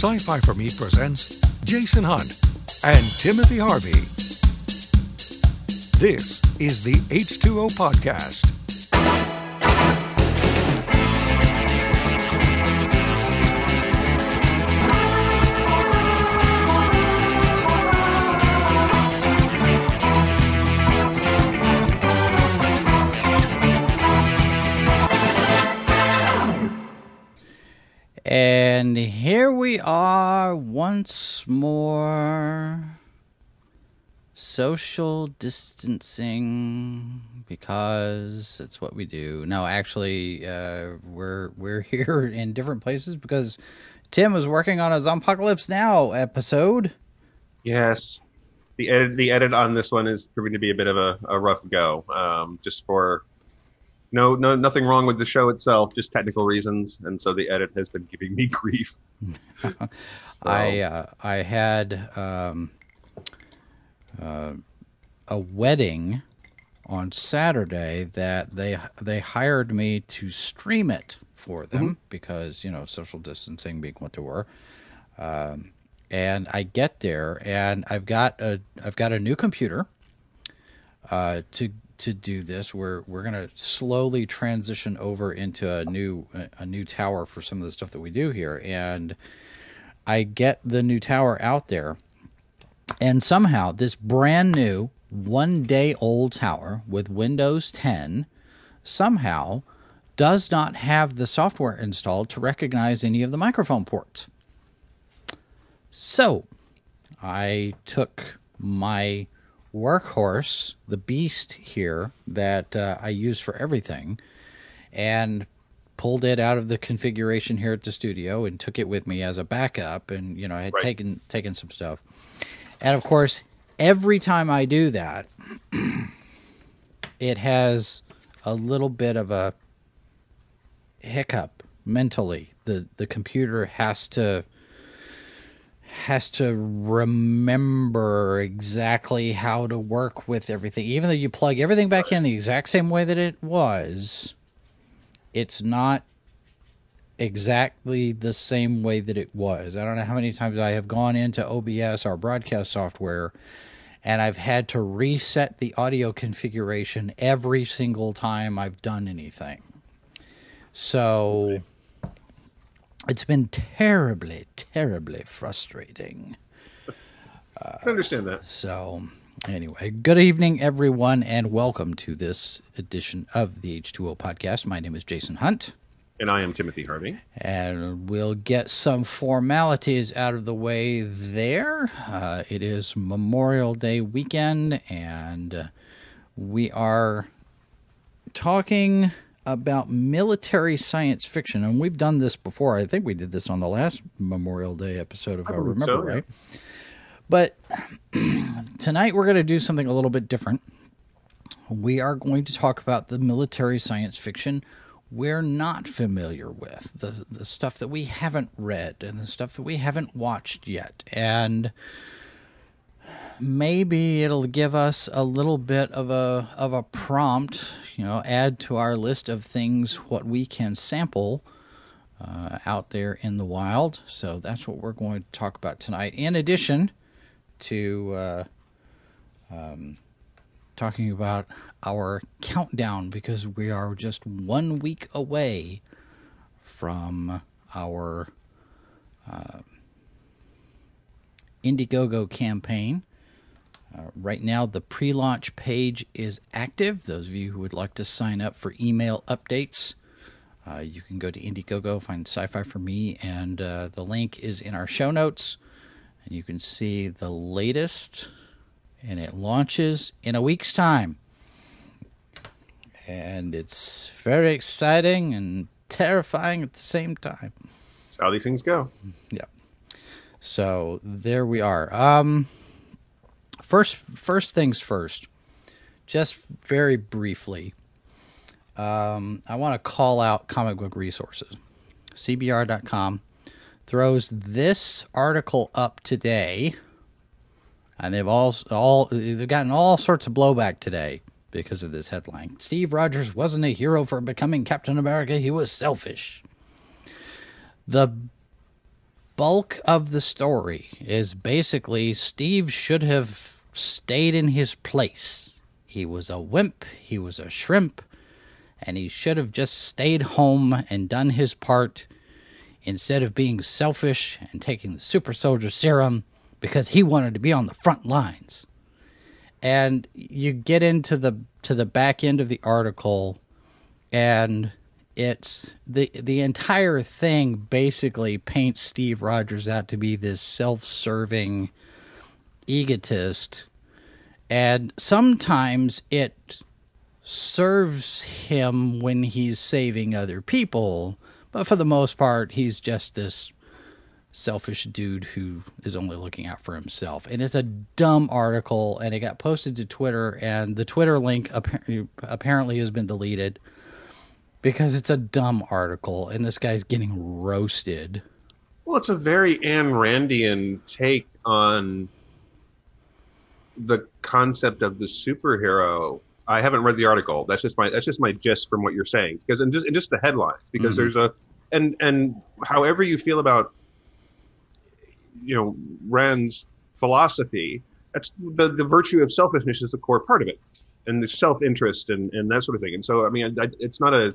Sci Fi for Me presents Jason Hunt and Timothy Harvey. This is the H2O Podcast. And here we are once more. Social distancing because it's what we do. No, actually, uh, we're we're here in different places because Tim was working on a Apocalypse Now episode. Yes, the edit the edit on this one is proving to be a bit of a, a rough go. Um, just for no no nothing wrong with the show itself, just technical reasons, and so the edit has been giving me grief. I uh, I had um, uh, a wedding on Saturday that they they hired me to stream it for them because you know social distancing being what they were. Um, and I get there and I've got a I've got a new computer uh, to to do this. We're we're gonna slowly transition over into a new a new tower for some of the stuff that we do here, and I get the new tower out there, and somehow this brand new one day old tower with Windows 10 somehow does not have the software installed to recognize any of the microphone ports. So I took my workhorse, the beast here that uh, I use for everything, and pulled it out of the configuration here at the studio and took it with me as a backup. And you know, I had Right. taken taken some stuff, and of course, every time I do that, it has a little bit of a hiccup mentally. the The computer has to has to remember exactly how to work with everything. Even though you plug everything back in the exact same way that it was, it's not exactly the same way that it was. I don't know how many times I have gone into OBS, our broadcast software, and I've had to reset the audio configuration every single time I've done anything. So it's been terribly, terribly frustrating. I understand that. So, anyway, good evening, everyone, and welcome to this edition of the H2O podcast. My name is Jason Hunt, And I am Timothy Harvey. and we'll get some formalities out of the way there. Uh, it is Memorial Day weekend, and uh, we are talking about military science fiction. And we've done this before. I think we did this on the last Memorial Day episode, if I, believe remember so, yeah. right. But tonight we're going to do something a little bit different. We are going to talk about the military science fiction we're not familiar with, the the stuff that we haven't read and the stuff that we haven't watched yet. And maybe it'll give us a little bit of a of a prompt, you know, add to our list of things what we can sample uh, out there in the wild. So that's what we're going to talk about tonight. In addition to uh, um, talking about our countdown, because we are just one week away from our uh, Indiegogo campaign. Uh, right now, the pre launch page is active. Those of you who would like to sign up for email updates, uh, you can go to Indiegogo, find Sci Fi for Me, and uh, the link is in our show notes. And you can see the latest, and it launches in a week's time. And it's very exciting and terrifying at the same time. That's how these things go. Yeah. So there we are. Um, first, first things first. Just very briefly, um, I want to call out comic book resources. CBR.com throws this article up today, and they've all all they've gotten all sorts of blowback today because of this headline. Steve Rogers wasn't a hero for becoming Captain America; he was selfish. The bulk of the story is basically Steve should have stayed in his place. He was a wimp, he was a shrimp, and he should have just stayed home and done his part instead of being selfish and taking the super soldier serum because he wanted to be on the front lines. And you get into the to the back end of the article and it's the the entire thing basically paints Steve Rogers out to be this self-serving egotist and sometimes it serves him when he's saving other people but for the most part he's just this selfish dude who is only looking out for himself and it's a dumb article and it got posted to twitter and the twitter link apparently has been deleted because it's a dumb article and this guy's getting roasted. Well, it's a very Ayn Randian take on the concept of the superhero. I haven't read the article. That's just my that's just my gist from what you're saying because and just and just the headlines because mm-hmm. there's a and and however you feel about you know Rand's philosophy, that's the the virtue of selfishness is the core part of it and the self interest and, and that sort of thing. And so, I mean, I, it's not a,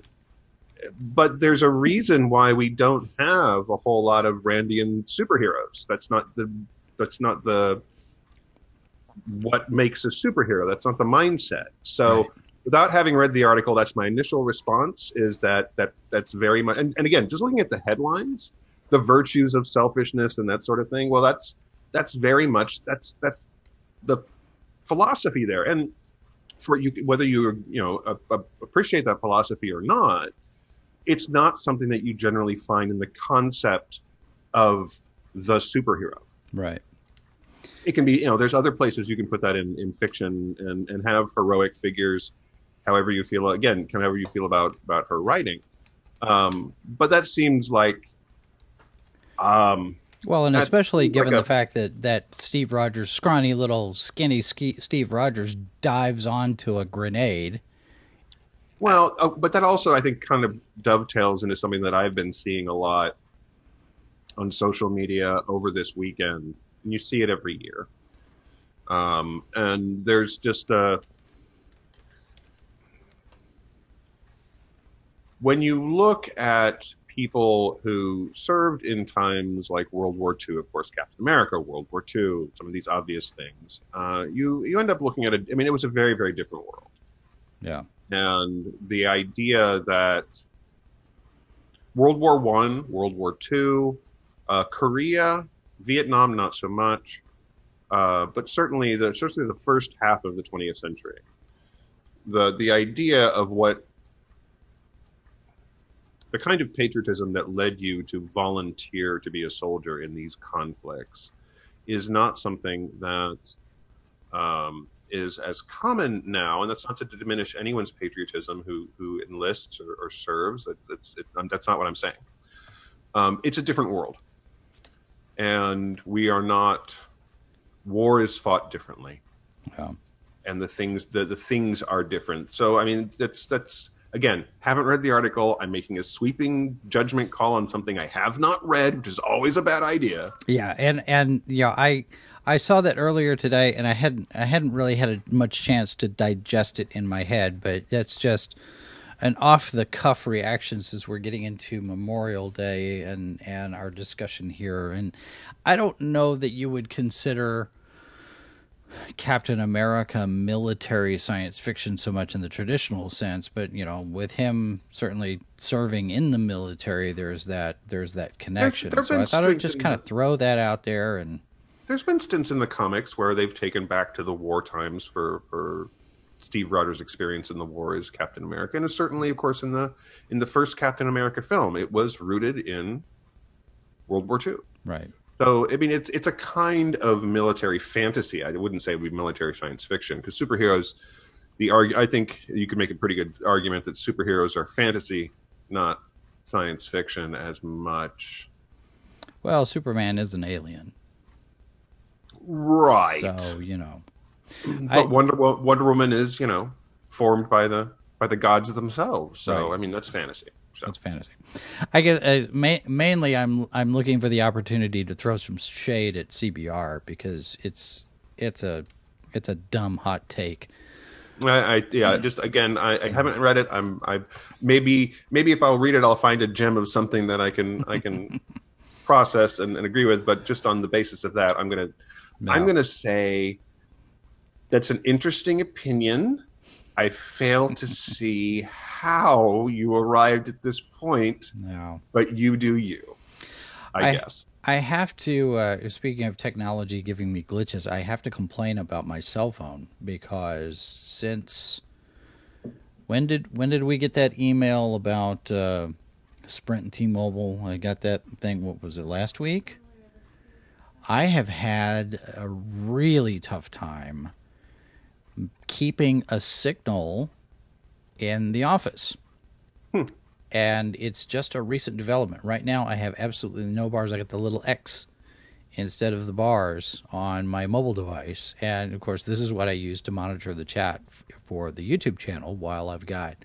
but there's a reason why we don't have a whole lot of Randian superheroes. That's not the, that's not the, what makes a superhero. That's not the mindset. So, right. without having read the article, that's my initial response is that that that's very much. And, and again, just looking at the headlines, the virtues of selfishness and that sort of thing. Well, that's that's very much that's that's the philosophy there. And for you, whether you you know uh, appreciate that philosophy or not, it's not something that you generally find in the concept of the superhero. Right. It can be, you know, there's other places you can put that in, in fiction and, and have heroic figures, however you feel, again, however you feel about, about her writing. Um, but that seems like, um, well, and especially given like a, the fact that, that Steve Rogers, scrawny little skinny Steve Rogers, dives onto a grenade. Well, uh, but that also I think kind of dovetails into something that I've been seeing a lot on social media over this weekend, and you see it every year. Um, and there's just a when you look at people who served in times like World War II, of course, Captain America, World War II, some of these obvious things. Uh, you you end up looking at it. I mean, it was a very very different world. Yeah. And the idea that World War One, World War Two, uh, Korea, Vietnam, not so much, uh, but certainly the certainly the first half of the 20th century. The the idea of what the kind of patriotism that led you to volunteer to be a soldier in these conflicts is not something that um, is as common now, and that's not to diminish anyone's patriotism who who enlists or, or serves. That, that's it, that's not what I'm saying. Um, it's a different world, and we are not. War is fought differently, yeah. and the things the the things are different. So I mean, that's that's again, haven't read the article. I'm making a sweeping judgment call on something I have not read, which is always a bad idea. Yeah, and and yeah, I I saw that earlier today, and I hadn't I hadn't really had a, much chance to digest it in my head, but that's just an off the cuff reactions as we're getting into Memorial Day and and our discussion here, and I don't know that you would consider Captain America military science fiction so much in the traditional sense, but you know, with him certainly serving in the military, there's that there's that connection. There, so I thought I'd just kind of throw that out there. And there's been stints in the comics where they've taken back to the war times for for Steve Rogers' experience in the war as Captain America, and certainly, of course, in the in the first Captain America film, it was rooted in World War II. Right. So I mean, it's it's a kind of military fantasy. I wouldn't say it would be military science fiction because superheroes. The arg- I think you could make a pretty good argument that superheroes are fantasy, not science fiction as much. Well, Superman is an alien, right? So you know, but I, Wonder Wonder Woman is you know formed by the by the gods themselves. So right. I mean, that's fantasy. So. That's fantasy. I guess uh, ma- mainly I'm I'm looking for the opportunity to throw some shade at CBR because it's it's a it's a dumb hot take. I, I yeah, just again, I, I haven't read it. I'm I maybe maybe if I'll read it, I'll find a gem of something that I can I can process and, and agree with. But just on the basis of that, I'm gonna No. I'm gonna say that's an interesting opinion. I fail to see how you arrived at this point, No. but you do you. I, I- guess. I have to. Uh, speaking of technology giving me glitches, I have to complain about my cell phone because since when did when did we get that email about uh, Sprint and T-Mobile? I got that thing. What was it last week? I have had a really tough time keeping a signal in the office and it's just a recent development. Right now, I have absolutely no bars. I got the little X instead of the bars on my mobile device, and of course, this is what I use to monitor the chat for the YouTube channel. While I've got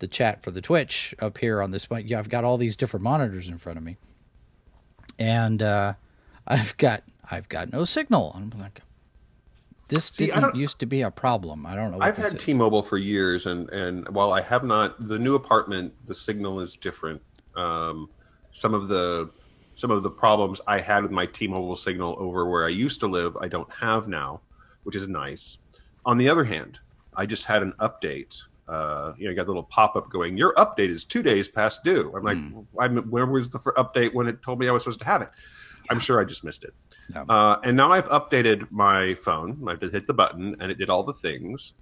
the chat for the Twitch up here on this, yeah, I've got all these different monitors in front of me, and uh, I've got I've got no signal. I'm like, this See, didn't used to be a problem. I don't know. What I've had is. T-Mobile for years, and and while I have not, the new apartment, the signal is different. Um, some of the some of the problems I had with my T-Mobile signal over where I used to live, I don't have now, which is nice. On the other hand, I just had an update. Uh, you know, you got a little pop-up going. Your update is two days past due. I'm like, I'm, where was the update when it told me I was supposed to have it? I'm sure I just missed it. No. Uh, and now I've updated my phone. I did hit the button and it did all the things.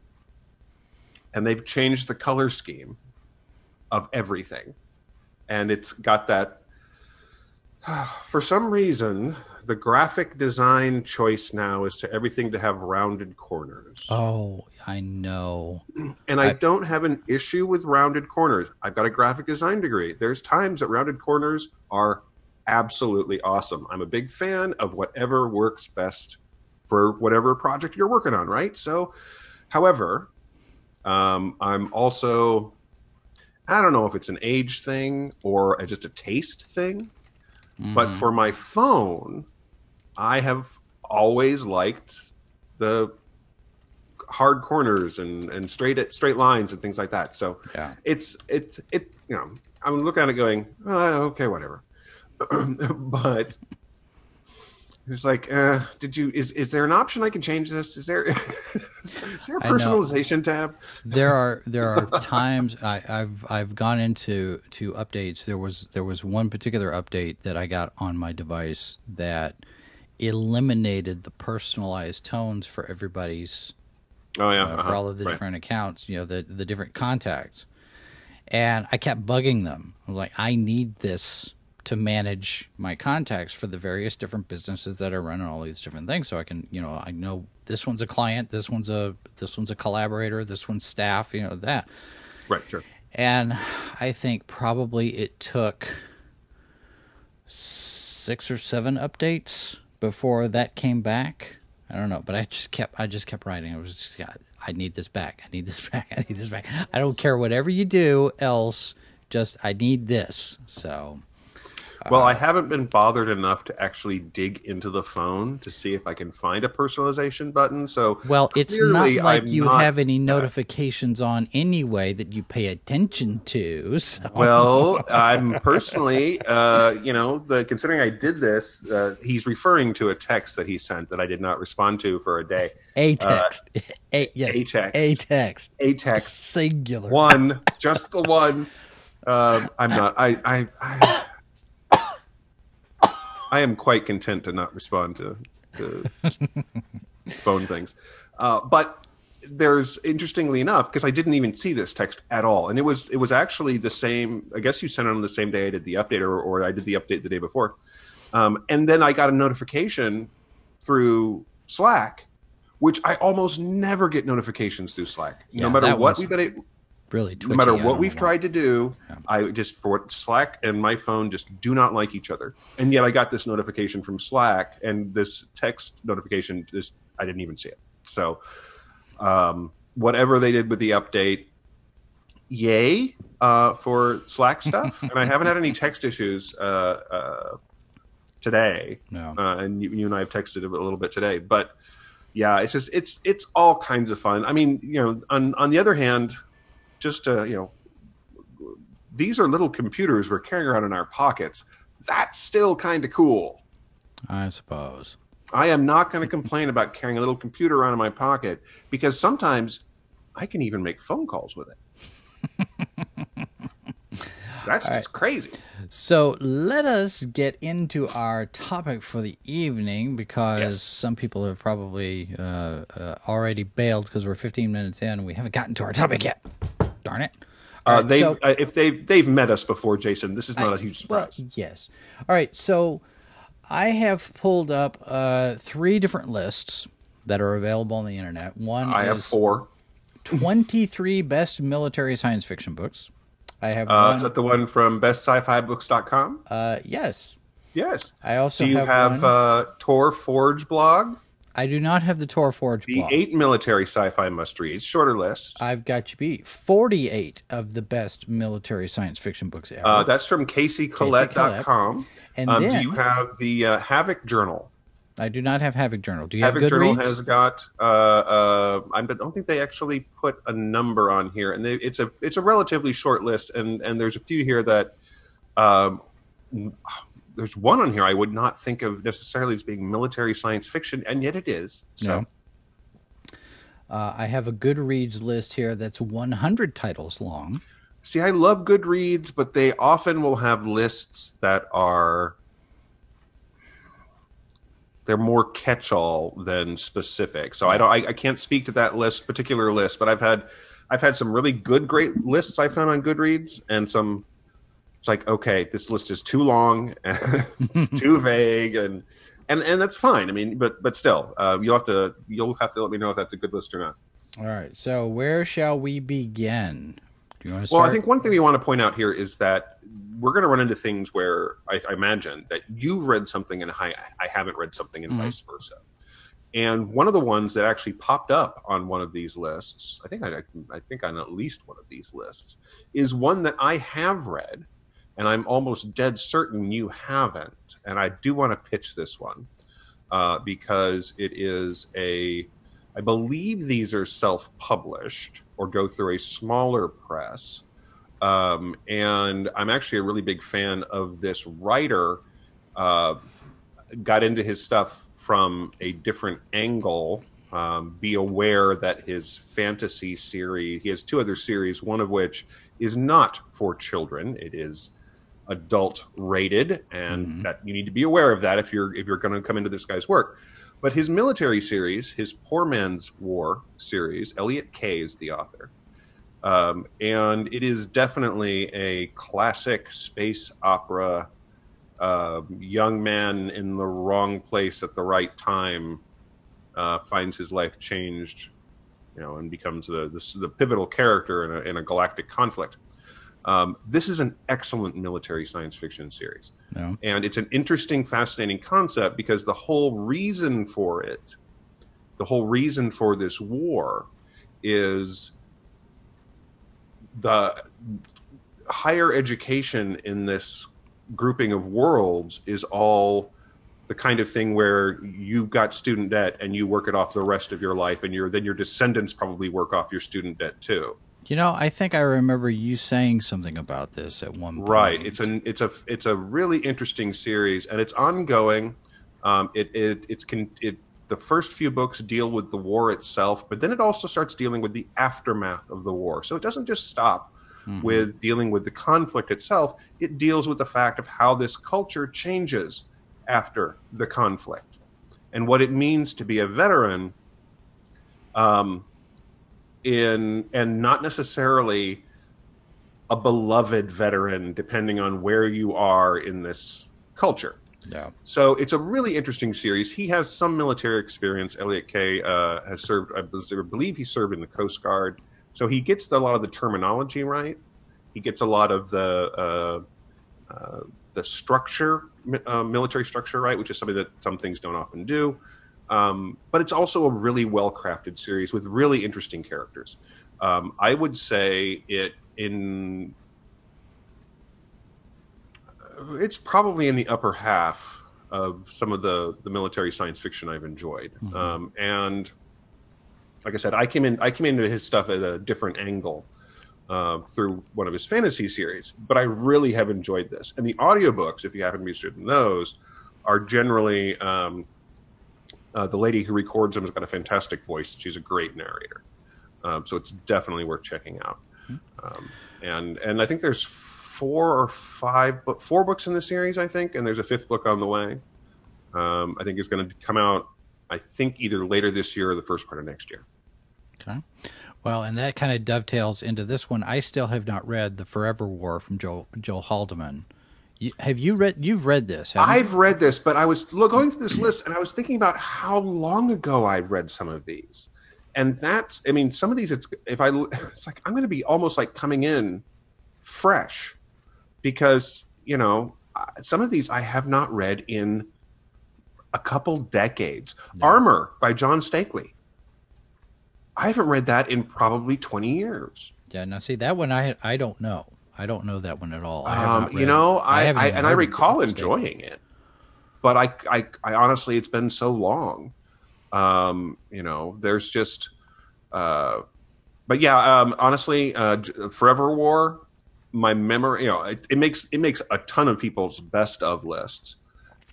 And they've changed the color scheme of everything. And it's got that. For some reason, the graphic design choice now is to everything to have rounded corners. Oh, I know. And I, I- don't have an issue with rounded corners. I've got a graphic design degree. There's times that rounded corners are absolutely awesome. I'm a big fan of whatever works best for whatever project you're working on, right? So, however, um, I'm also, I don't know if it's an age thing or a, just a taste thing, but Mhm. for my phone, I have always liked the hard corners and and straight straight lines and things like that. So yeah. it's it's it you know I'm looking at it going oh, okay whatever, but it's like uh, did you is is there an option I can change this? Is there is there a personalization tab? there are there are times I, I've I've gone into to updates. There was there was one particular update that I got on my device that eliminated the personalized tones for everybody's Oh yeah, uh, for uh-huh, all of the right. different accounts. You know the the different contacts, and I kept bugging them. I'm like, I need this to manage my contacts for the various different businesses that I run and all these different things, so I can you know I know this one's a client, this one's a this one's a collaborator, this one's staff, you know that. right, sure. And I think probably it took six or seven updates before that came back. I don't know, but I just kept I just kept writing. I was just yeah, I need this back. I need this back. I need this back. I don't care whatever you do else. Just I need this. So Well, Uh, I haven't been bothered enough to actually dig into the phone to see if I can find a personalization button. So, well, it's not like I'm you not- have any notifications on anyway that you pay attention to. So. Well, I'm personally, uh, you know, the considering I did this, uh, he's referring to a text that he sent that I did not respond to for a day. a text, a yes, A text. a text, A text, singular. one, just the one. I'm not. I, I, I, I am quite content to not respond to, to phone things. Uh, but there's interestingly enough because I didn't even see this text at all, and it was it was actually the same. I guess you sent it on the same day I did the update, or, or I did the update the day before, um, and then I got a notification through Slack, which I almost never get notifications through Slack, Yeah, no matter what was we've been. Really no matter what we've tried to do, Yeah. I just for Slack and my phone just do not like each other. And yet I got this notification from Slack and this text notification just I didn't even see it. So um, whatever they did with the update, yay. uh, for Slack stuff, and I haven't had any text issues uh, uh, today. No. Uh, and you, you and I have texted a little bit today, but yeah, it's just it's it's all kinds of fun. I mean, you know, on on the other hand, just uh, you know, these are little computers we're carrying around in our pockets. That's still kind of cool. I suppose. I am not going to complain about carrying a little computer around in my pocket because sometimes I can even make phone calls with it. That's just crazy. So let us get into our topic for the evening because Yes. some people have probably uh, uh, already bailed because we're 15 minutes in and we haven't gotten to our topic yet. Darn it. Uh, right, they've so- uh, if they've they've met us before, Jason. This is not a huge Well, surprise. yes. All right. So I have pulled up uh, three different lists that are available on the internet. One I have four. 23 best military science fiction books. I have Uh, one. is that the one from bestsci-fi-books.com? uh, yes. Yes. I also Do you have, have, uh, Tor Forge blog? I do not have the Tor Forge The blog. eight military sci-fi must-reads, shorter list. I've got you beat. 48 of the best military science fiction books ever. Uh, that's from CaseyCollette.com. And um, then- do you have the uh, Havoc Journal? I do not have Havoc Journal. Do you have Havoc have Journal has got. Uh, uh, I don't think they actually put a number on here, and they, it's a it's a relatively short list, and and there's a few here that. Um, there's one on here I would not think of necessarily as being military science fiction, and yet it is. So No. Uh, I have a Goodreads list here that's 100 titles long. See, I love Goodreads, but they often will have lists that are they're more catch-all than specific. So I don't, I, I can't speak to that list, particular list, but I've had, I've had some really good, great lists I found on Goodreads, and some. It's like, okay, this list is too long and it's too vague, and and and that's fine. I mean, but but still, uh, you'll have to you'll have to let me know if that's a good list or not. All right. So where shall we begin? Do you want to Well. I think one thing we want to point out here is that we're going to run into things where I, I imagine that you've read something and I, I haven't read something and Mhm. vice versa. And one of the ones that actually popped up on one of these lists, I think I, I think on at least one of these lists, is one that I have read, and I'm almost dead certain you haven't. And I do want to pitch this one uh, because it is a, I believe these are self-published or go through a smaller press. Um, and I'm actually a really big fan of this writer. Uh, got into his stuff from a different angle. Um, be aware that his fantasy series, he has two other series, one of which is not for children. It is adult rated, and Mhm. that you need to be aware of that if you're if you're going to come into this guy's work. But his military series, his Poor Man's War series, Elliott Kay is the author. Um, and it is definitely a classic space opera. Uh, young man in the wrong place at the right time uh, finds his life changed, you know, and becomes the the, the pivotal character in a, in a galactic conflict. Um, this is an excellent military science fiction series. no. And it's an interesting, fascinating concept because the whole reason for it, the whole reason for this war is the higher education in this grouping of worlds is all the kind of thing where you've got student debt and you work it off the rest of your life and your then your descendants probably work off your student debt too. You know, I think I remember you saying something about this at one point. Right. It's an it's a it's a really interesting series, and it's ongoing. Um, it it it's con- it the first few books deal with the war itself, but then it also starts dealing with the aftermath of the war. So it doesn't just stop Mhm. with dealing with the conflict itself. It deals with the fact of how this culture changes after the conflict and what it means to be a veteran. Um, in and not necessarily a beloved veteran, depending on where you are in this culture. Yeah. So it's a really interesting series. He has some military experience. Elliott Kay uh, has served, I believe he served in the Coast Guard. So he gets the, a lot of the terminology right. He gets a lot of the uh, uh, the structure, uh, military structure right, which is something that some things don't often do. Um, but it's also a really well crafted series with really interesting characters. Um, I would say it in it's probably in the upper half of some of the the military science fiction I've enjoyed. Mhm. Um, and like I said, I came in I came into his stuff at a different angle uh, through one of his fantasy series, but I really have enjoyed this. And the audiobooks, if you happen to be interested in those, are generally um, uh, the lady who records them has got a fantastic voice. She's a great narrator, um, so it's definitely worth checking out. Um, and and I think there's four or five, but four books in the series, I think, and there's a fifth book on the way. Um, I think it's going to come out. I think either later this year or the first part of next year. Okay. Well, and that kind of dovetails into this one. I still have not read the Forever War from Joel Joel Haldeman. You, have you read? You've read this? haven't you? I've read this, but I was going through this list and I was thinking about how long ago I read some of these, and that's I mean some of these it's if I it's like I'm going to be almost like coming in fresh because you know some of these I have not read in a couple decades. Armor by John Steakley. I haven't read that in probably 20 years. Yeah. Now, see that one. I I don't know. I don't know that one at all. I Um, you know, I, haven't I, and I recall enjoying it, but I, I, I honestly, it's been so long. Um, you know, there's just, uh, but yeah, um, honestly, uh, Forever War, my memory, you know, it, it makes it makes a ton of people's best of lists,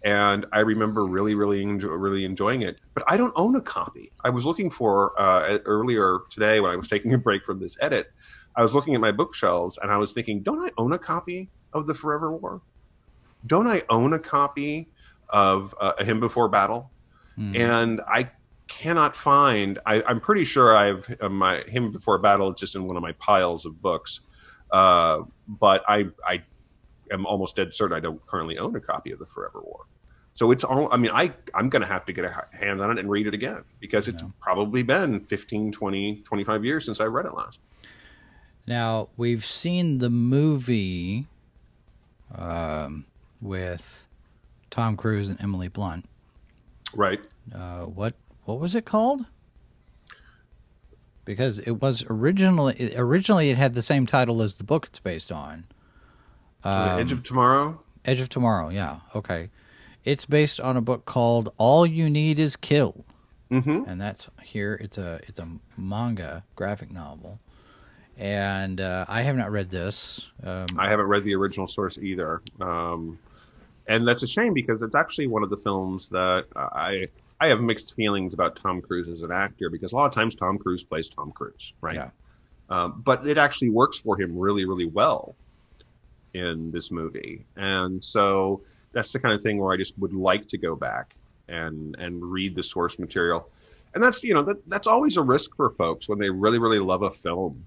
and I remember really, really, enjoy, really enjoying it. But I don't own a copy. I was looking for uh, earlier today when I was taking a break from this edit. I was looking at my bookshelves and I was thinking, don't I own a copy of the Forever War? Don't I own a copy of uh, A Hymn Before Battle? Hmm. And I cannot find. I, I'm pretty sure I've uh, my Hymn Before Battle is just in one of my piles of books, uh, but I I am almost dead certain I don't currently own a copy of the Forever War. So it's all. I mean, I I'm going to have to get a hand on it and read it again because it's Yeah. probably been 15, 20, 25 years since I read it last. Now we've seen the movie um, with Tom Cruise and Emily Blunt. Right. Uh, what what was it called? Because it was originally originally it had the same title as the book it's based on. the Um, Edge of Tomorrow. Edge of Tomorrow. Yeah. Okay. It's based on a book called All You Need Is Kill, Mm-hmm. and that's here. It's a it's a manga graphic novel, and uh, I have not read this. Um, I haven't read the original source either, um, and that's a shame because it's actually one of the films that I I have mixed feelings about Tom Cruise as an actor because a lot of times Tom Cruise plays Tom Cruise, right? Yeah. Um, but it actually works for him really, really well in this movie, and so that's the kind of thing where I just would like to go back and and read the source material, and that's you know that that's always a risk for folks when they really, really love a film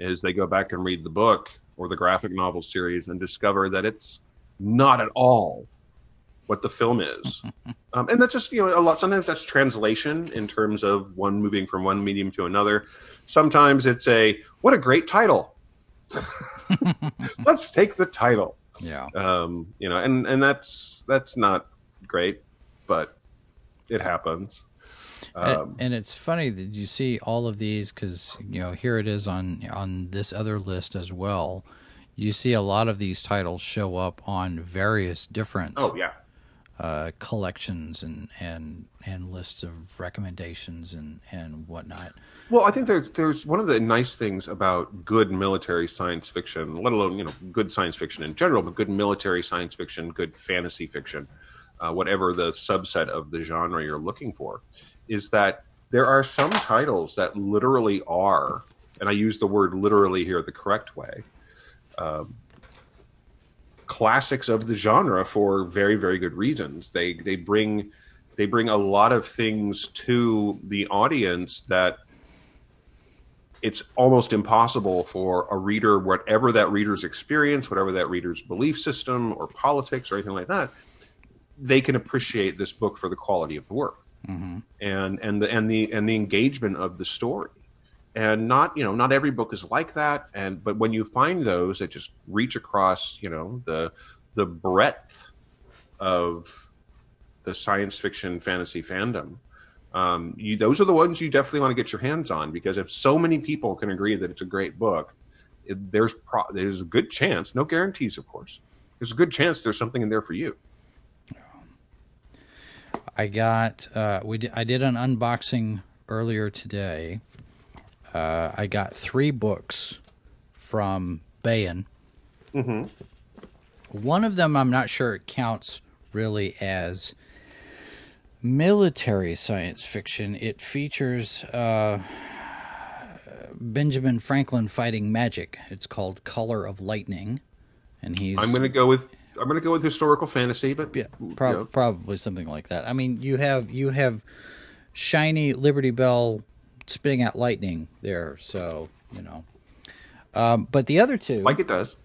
is they go back and read the book or the graphic novel series and discover that it's not at all what the film is. um, and that's just, you know, a lot, sometimes that's translation in terms of one moving from one medium to another. Sometimes it's a, what a great title. Let's take the title. yeah. Um, you know, and, and that's, that's not great, but it happens. And- Um, and it's funny that you see all of these because you know here it is on on this other list as well. You see a lot of these titles show up on various different oh yeah. uh, collections and, and and lists of recommendations and and whatnot. Well, I think there, there's one of the nice things about good military science fiction, let alone you know good science fiction in general, but good military science fiction, good fantasy fiction, uh, whatever the subset of the genre you're looking for, is that there are some titles that literally are, and I use the word literally here the correct way, um, classics of the genre for very very good reasons. They they bring they bring a lot of things to the audience that it's almost impossible for a reader, whatever that reader's experience, whatever that reader's belief system or politics or anything like that, they can appreciate this book for the quality of the work Mm-hmm. and and the and the and the engagement of the story. And not you know not every book is like that. And but when you find those that just reach across you know the the breadth of the science fiction fantasy fandom, um, you, those are the ones you definitely want to get your hands on because if so many people can agree that it's a great book, it, there's pro, there's a good chance, no guarantees, of course, there's a good chance there's something in there for you. I got uh, we did, I did an unboxing earlier today. Uh, I got three books from Baen. Mm-hmm. One of them I'm not sure it counts really as military science fiction. It features uh, Benjamin Franklin fighting magic. It's called Color of Lightning, and he's. I'm going to go with I'm going to go with historical fantasy, but yeah, prob- you know. probably something like that. I mean, you have you have shiny Liberty Bell spitting out lightning there, so you know. Um, but the other two, like it does.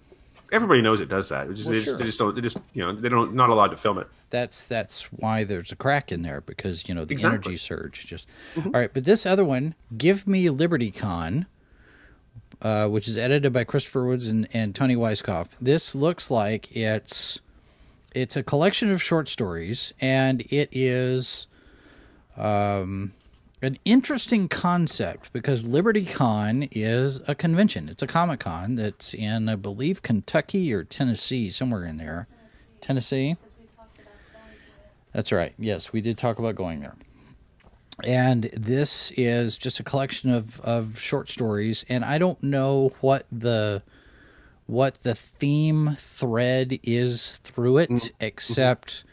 Everybody knows it does that. It's just, Well, they, just, sure. they just don't. They just you know they don't not allowed to film it. that's that's why there's a crack in there because you know the Exactly. energy surge just all right but this other one give me liberty con uh, which is edited by christopher woods and, and toni weisskopf. This looks like it's it's a collection of short stories and it is um, an interesting concept because liberty con is a convention. It's a comic con that's in i believe kentucky or tennessee somewhere in there. Tennessee? That's right. Yes, we did talk about going there. And this is just a collection of, of short stories, and I don't know what the what the theme thread is through it, except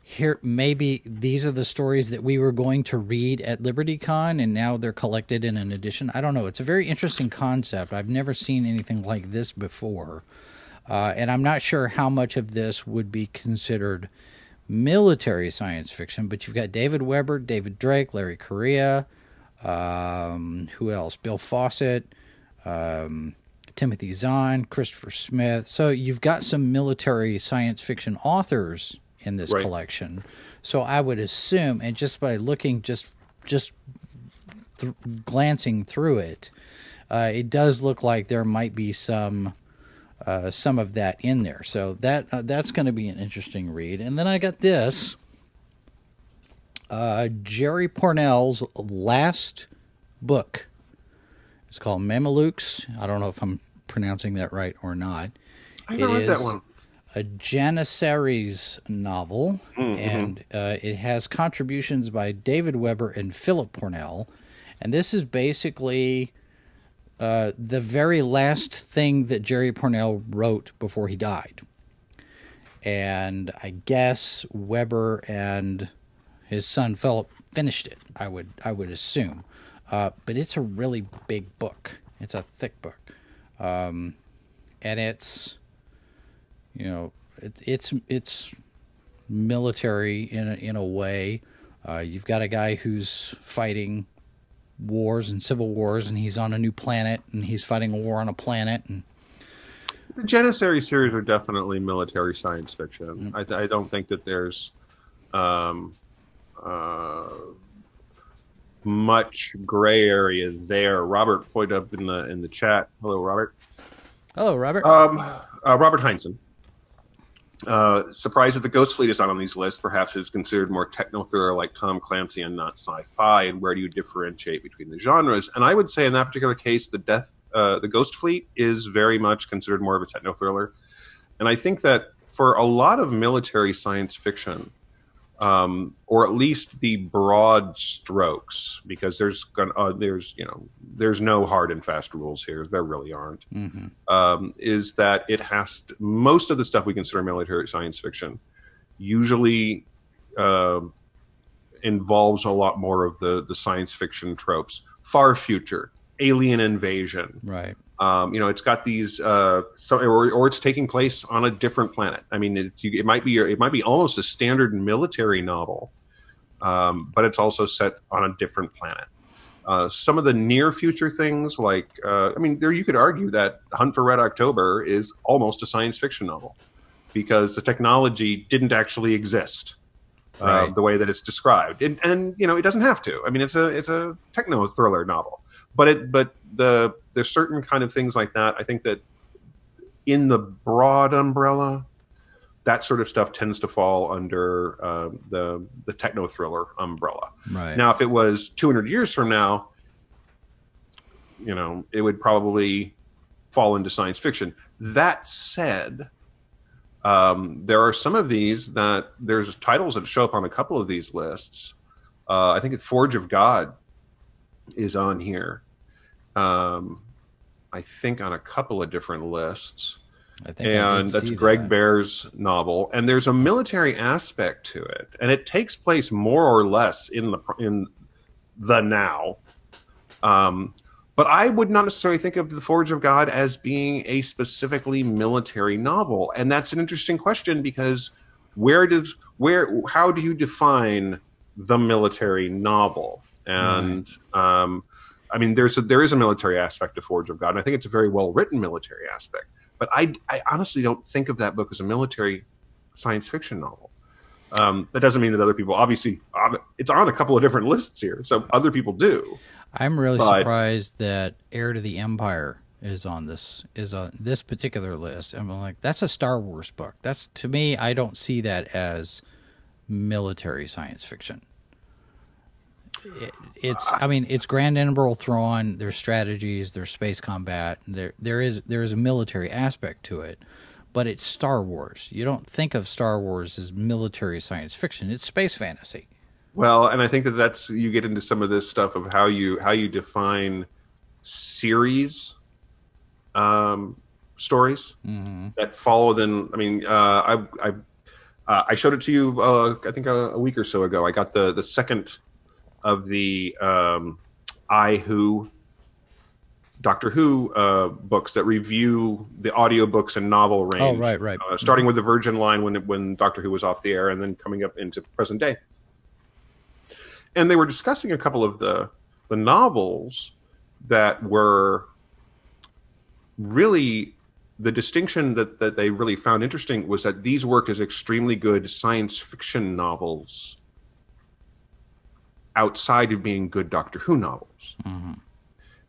here maybe these are the stories that we were going to read at LibertyCon, and now they're collected in an edition. I don't know. It's a very interesting concept. I've never seen anything like this before, uh, and I'm not sure how much of this would be considered military science fiction, but you've got David Weber, David Drake, Larry Correia, um, who else? Bill Fawcett, um, Timothy Zahn, Christopher Smith. So you've got some military science fiction authors in this Right. collection. So I would assume, and just by looking, just just th- glancing through it, uh, it does look like there might be some uh, some of that in there. So that uh, that's going to be an interesting read. And then I got this uh, Jerry Pournelle's last book. It's called Mamelukes. I don't know if I'm pronouncing that right or not. I It read that is one. A Janissaries novel, and uh, it has contributions by David Weber and Philip Pournelle. And this is basically uh, the very last thing that Jerry Pournelle wrote before he died. And I guess Weber and his son Philip finished it. I would I would assume, uh, but it's a really big book. It's a thick book, um, and it's you know it, it's it's military in a, in a way. Uh, you've got a guy who's fighting wars and civil wars, and he's on a new planet, and he's fighting a war on a planet, and The Janissary series are definitely military science fiction. I, I don't think that there's um, uh, much gray area there. Robert pointed up in the in the chat. Hello, Robert. hello, Robert. Um, uh, Robert Heinzen. Uh, surprised that the Ghost Fleet is not on these lists. Perhaps it's considered more techno thriller like Tom Clancy and not sci-fi. And where do you differentiate between the genres? And I would say in that particular case, the Death, uh, the Ghost Fleet is very much considered more of a techno thriller. And I think that for a lot of military science fiction, um, or at least the broad strokes, because there's gonna, uh, there's you know there's no hard and fast rules here. There really aren't hmm um, is that it has to, most of the stuff we consider military science fiction usually um involves a lot more of the the science fiction tropes far future alien invasion Right. Um, you know it's got these uh, so, or, or it's taking place on a different planet. I mean it, it might be it might be almost a standard military novel um, but it's also set on a different planet. Uh, some of the near future things like uh, i mean there you could argue that hunt for red october is almost a science fiction novel because the technology didn't actually exist uh, the way that it's described. And, and you know it doesn't have to. I mean it's a it's a techno thriller novel but it but the there's certain kind of things like that i think that in the broad umbrella that sort of stuff tends to fall under um, the the techno thriller umbrella Right. now if it was 200 years from now you know it would probably fall into science fiction that said Um, there are some of these that there's titles that show up on a couple of these lists. Uh, I think it's Forge of God is on here. Um, I think on a couple of different lists. I think and did that's Greg that. Bear's novel, and there's a military aspect to it, and it takes place more or less in the in the now. Um, but I would not necessarily think of the Forge of God as being a specifically military novel, and that's an interesting question because where does where how do you define the military novel? And um, I mean, there's a, there is a military aspect to Forge of God, and I think it's a very well written military aspect. But I, I honestly don't think of that book as a military science fiction novel. Um, that doesn't mean that other people, obviously, it's on a couple of different lists here, so other people do. I'm really But- surprised that Heir to the Empire is on this is on this particular list. I'm like, that's a Star Wars book. That's to me, I don't see that as military science fiction. It, it's, I mean, it's Grand Admiral Thrawn. There's strategies. There's space combat. There, there is there is a military aspect to it, but it's Star Wars. You don't think of Star Wars as military science fiction. It's space fantasy. Well, and I think that that's you get into some of this stuff of how you how you define series um, stories that follow. Then, I mean, uh, I I uh, I showed it to you. Uh, I think a, a week or so ago. I got the the second of the um, I Who Doctor Who uh, books that review the audiobooks and novel range. Oh, right, right. Uh, starting with the Virgin line when when Doctor Who was off the air, and then coming up into present day. And they were discussing a couple of the the novels that were really the distinction that, that they really found interesting was that these worked as extremely good science fiction novels outside of being good Doctor Who novels. Mm-hmm.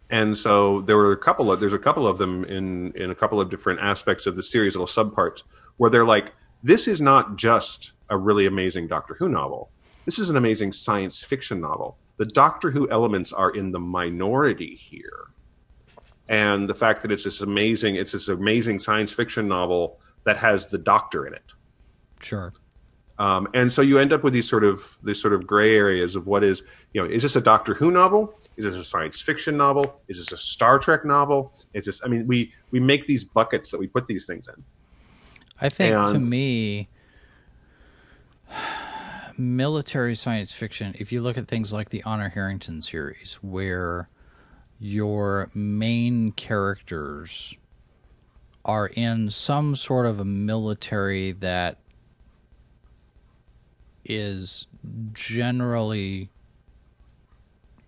And so there were a couple of there's a couple of them in in a couple of different aspects of the series, little subparts, where they're like, this is not just a really amazing Doctor Who novel. This is an amazing science fiction novel. The Doctor Who elements are in the minority here. And the fact that it's this amazing, it's this amazing science fiction novel that has the Doctor in it. Sure. Um, and so you end up with these sort of these sort of gray areas of what is you know is this a Doctor Who novel? Is this a science fiction novel? Is this a Star Trek novel? Is this? I mean, we we make these buckets that we put these things in. I think to me, military science fiction, if you look at things like the Honor Harrington series, where your main characters are in some sort of a military that is generally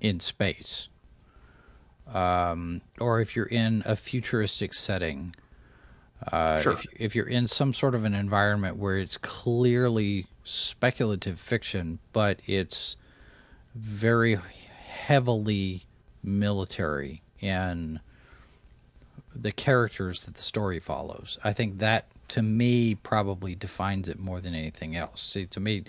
in space. Um, or if you're in a futuristic setting, uh, Sure. if, if you're in some sort of an environment where it's clearly speculative fiction, but it's very heavily military in the characters that the story follows. I think that to me probably defines it more than anything else. See, to me,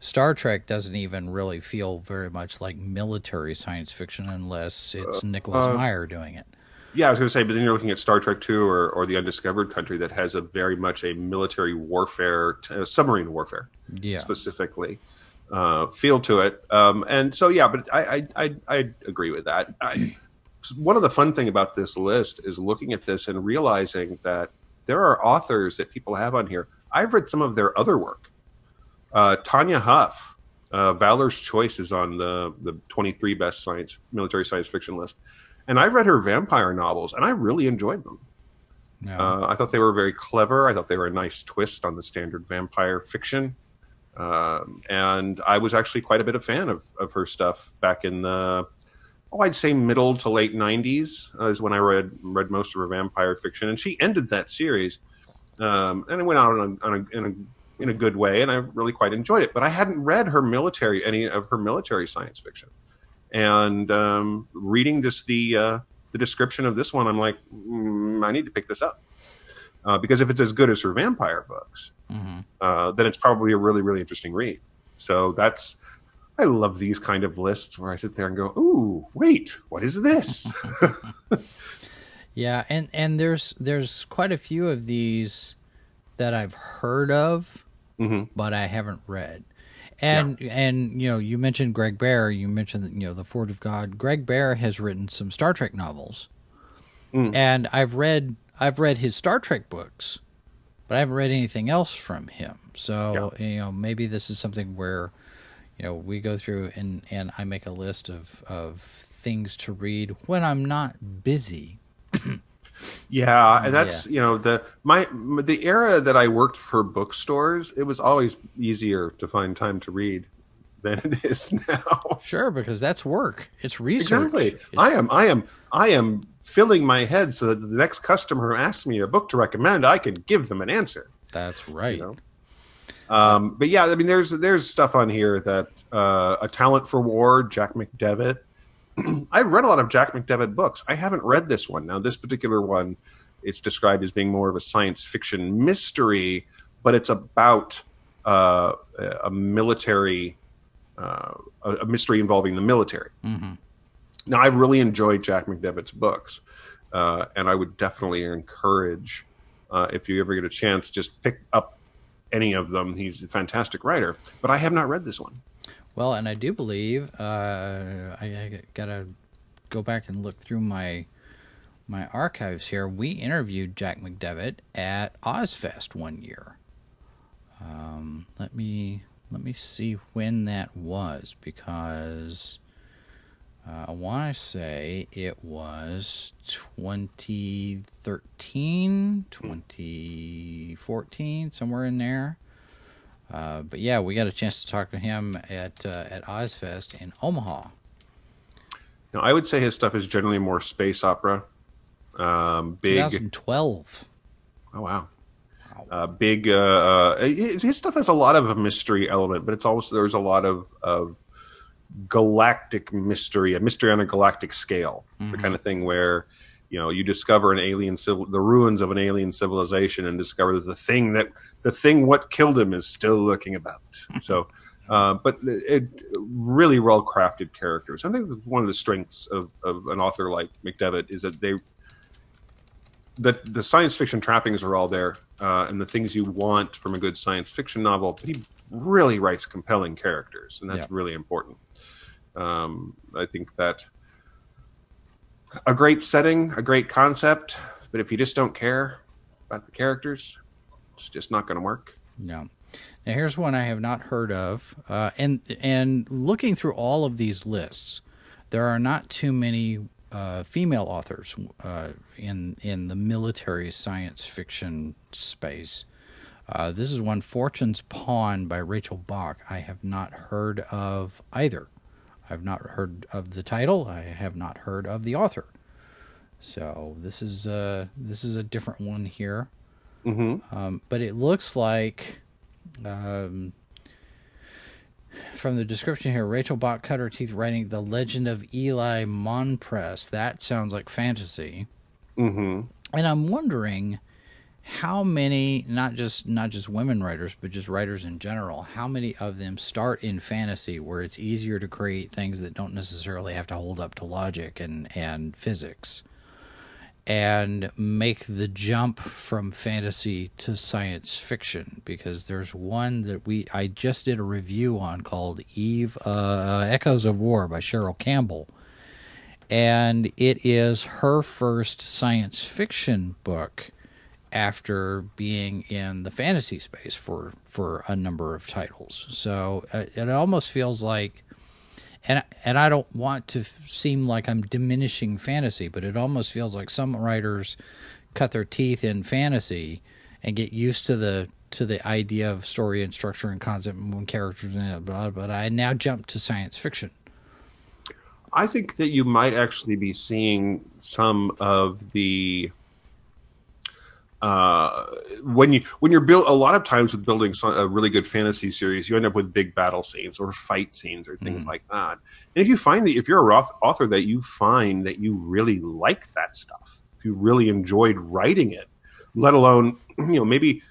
Star Trek doesn't even really feel very much like military science fiction unless it's Nicholas Meyer doing it. Yeah, I was going to say, but then you're looking at Star Trek Two or, or the Undiscovered Country that has a very much a military warfare, uh, submarine warfare Yeah. specifically uh, feel to it. Um, and so, yeah, but I I, I, I agree with that. I, one of the fun thing about this list is looking at this and realizing that there are authors that people have on here. I've read some of their other work. Uh, Tanya Huff, uh, Valor's Choice is on the the 23 best science military science fiction list, and I've read her vampire novels, and I really enjoyed them. No. Uh, I thought they were very clever. I thought they were a nice twist on the standard vampire fiction. Um, and I was actually quite a bit of fan of, of her stuff back in the, oh, I'd say middle to late 90s uh, is when I read read most of her vampire fiction. And she ended that series. Um, and it went out on a, on a, in, a, in a good way. And I really quite enjoyed it. But I hadn't read her military, any of her military science fiction. And um, reading this, the, uh, the description of this one, I'm like, mm, I need to pick this up. Uh, because if it's as good as her vampire books, uh, then it's probably a really, really interesting read. So that's, I love these kind of lists where I sit there and go, ooh, wait, what is this? Yeah, and and there's there's quite a few of these that I've heard of, Mhm. but I haven't read. And and you know, you mentioned Greg Bear. You mentioned you know the Forge of God. Greg Bear has written some Star Trek novels, Mm. and I've read I've read his Star Trek books, but I haven't read anything else from him. So you know, maybe this is something where you know we go through and and I make a list of of things to read when I'm not busy. Yeah, and that's you know the my the era that I worked for bookstores. It was always easier to find time to read than it is now. Sure, because that's work. It's research. Exactly. It's- I am. I am. I am filling my head so that the next customer who asks me a book to recommend, I can give them an answer. that's right. You know? Um, but yeah, I mean, there's there's stuff on here that uh, a talent for war, Jack McDevitt. I've read a lot of Jack McDevitt books. I haven't read this one. Now, this particular one, it's described as being more of a science fiction mystery, but it's about uh, a military, uh, a mystery involving the military. hmm Now, I really enjoyed Jack McDevitt's books, uh, and I would definitely encourage, uh, if you ever get a chance, just pick up any of them. He's a fantastic writer, but I have not read this one. Well, and I do believe uh, I, I gotta go back and look through my my archives here. We interviewed Jack McDevitt at Ozfest one year. Um, let me let me see when that was because uh, I want to say it was 2013, 2014, somewhere in there. Uh, but yeah, we got a chance to talk to him at uh, at Ozfest in Omaha. Now, I would say his stuff is generally more space opera, um, big. 2012. Oh wow. Wow. Uh, big. Uh, uh, his, his stuff has a lot of a mystery element, but it's also there's a lot of of galactic mystery, a mystery on a galactic scale, the Mhm. kind of thing where you know you discover an alien civil, the ruins of an alien civilization, and discover that the thing that the thing what killed him is still lurking about. so. Uh, but it, really well crafted characters. I think one of the strengths of, of an author like McDevitt is that they the the science fiction trappings are all there, uh, and the things you want from a good science fiction novel. But he really writes compelling characters, and that's Yeah. really important. Um, I think that a great setting, a great concept, but if you just don't care about the characters, it's just not going to work. No. Now here's one I have not heard of, uh, and and looking through all of these lists, there are not too many uh, female authors uh, in in the military science fiction space. Uh, this is one, Fortune's Pawn by Rachel Bach. I have not heard of either. I've not heard of the title. I have not heard of the author. So this is uh, this is a different one here. Mm-hmm. Um, but it looks like, um, from the description here, Rachel Bach cut her teeth writing The Legend of Eli Monpress. That sounds like fantasy. Mm-hmm. And I'm wondering how many, not just not just women writers, but just writers in general, how many of them start in fantasy where it's easier to create things that don't necessarily have to hold up to logic and, and physics and make the jump from fantasy to science fiction? Because there's one that we I just did a review on called Eve uh, Echoes of War by Cheryl Campbell. And it is her first science fiction book after being in the fantasy space for for a number of titles so uh, it almost feels like and and I don't want to seem like I'm diminishing fantasy, but it almost feels like some writers cut their teeth in fantasy and get used to the to the idea of story and structure and concept and characters and blah, but I now jump to science fiction. I think that you might actually be seeing some of the uh, when you when you're built a lot of times with building so- a really good fantasy series, you end up with big battle scenes or fight scenes or things Mhm. like that. And if you find that if you're a author that you find that you really like that stuff, if you really enjoyed writing it, let alone you know maybe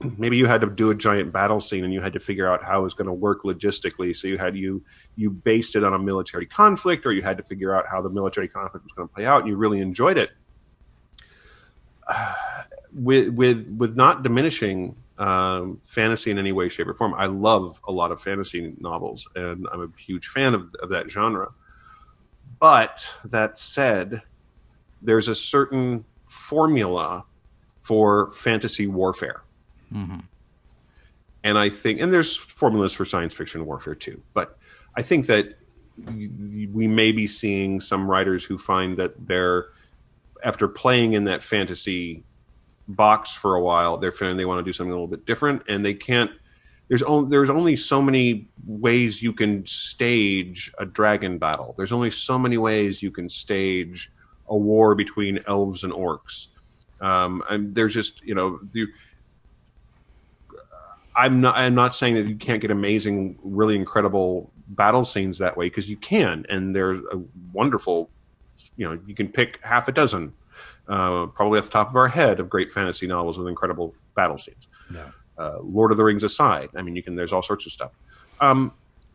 maybe you had to do a giant battle scene and you had to figure out how it was going to work logistically so you had you you based it on a military conflict or you had to figure out how the military conflict was going to play out and you really enjoyed it with with with not diminishing um, fantasy in any way, shape, or form. I love a lot of fantasy novels, and I'm a huge fan of, of that genre. But that said, there's a certain formula for fantasy warfare. Mm-hmm. And I think, and there's formulas for science fiction warfare too. But I think that we may be seeing some writers who find that they're, after playing in that fantasy box for a while, they're feeling they want to do something a little bit different, and they can't. There's only there's only so many ways you can stage a dragon battle. There's only so many ways you can stage a war between elves and orcs. Um, and there's just you know the, I'm not I'm not saying that you can't get amazing, really incredible battle scenes that way because you can, and there's a wonderful, you know, you can pick half a dozen, uh, probably off the top of our head, of great fantasy novels with incredible battle scenes. Yeah. Uh, Lord of the Rings aside, I mean, you can. There's all sorts of stuff. Um,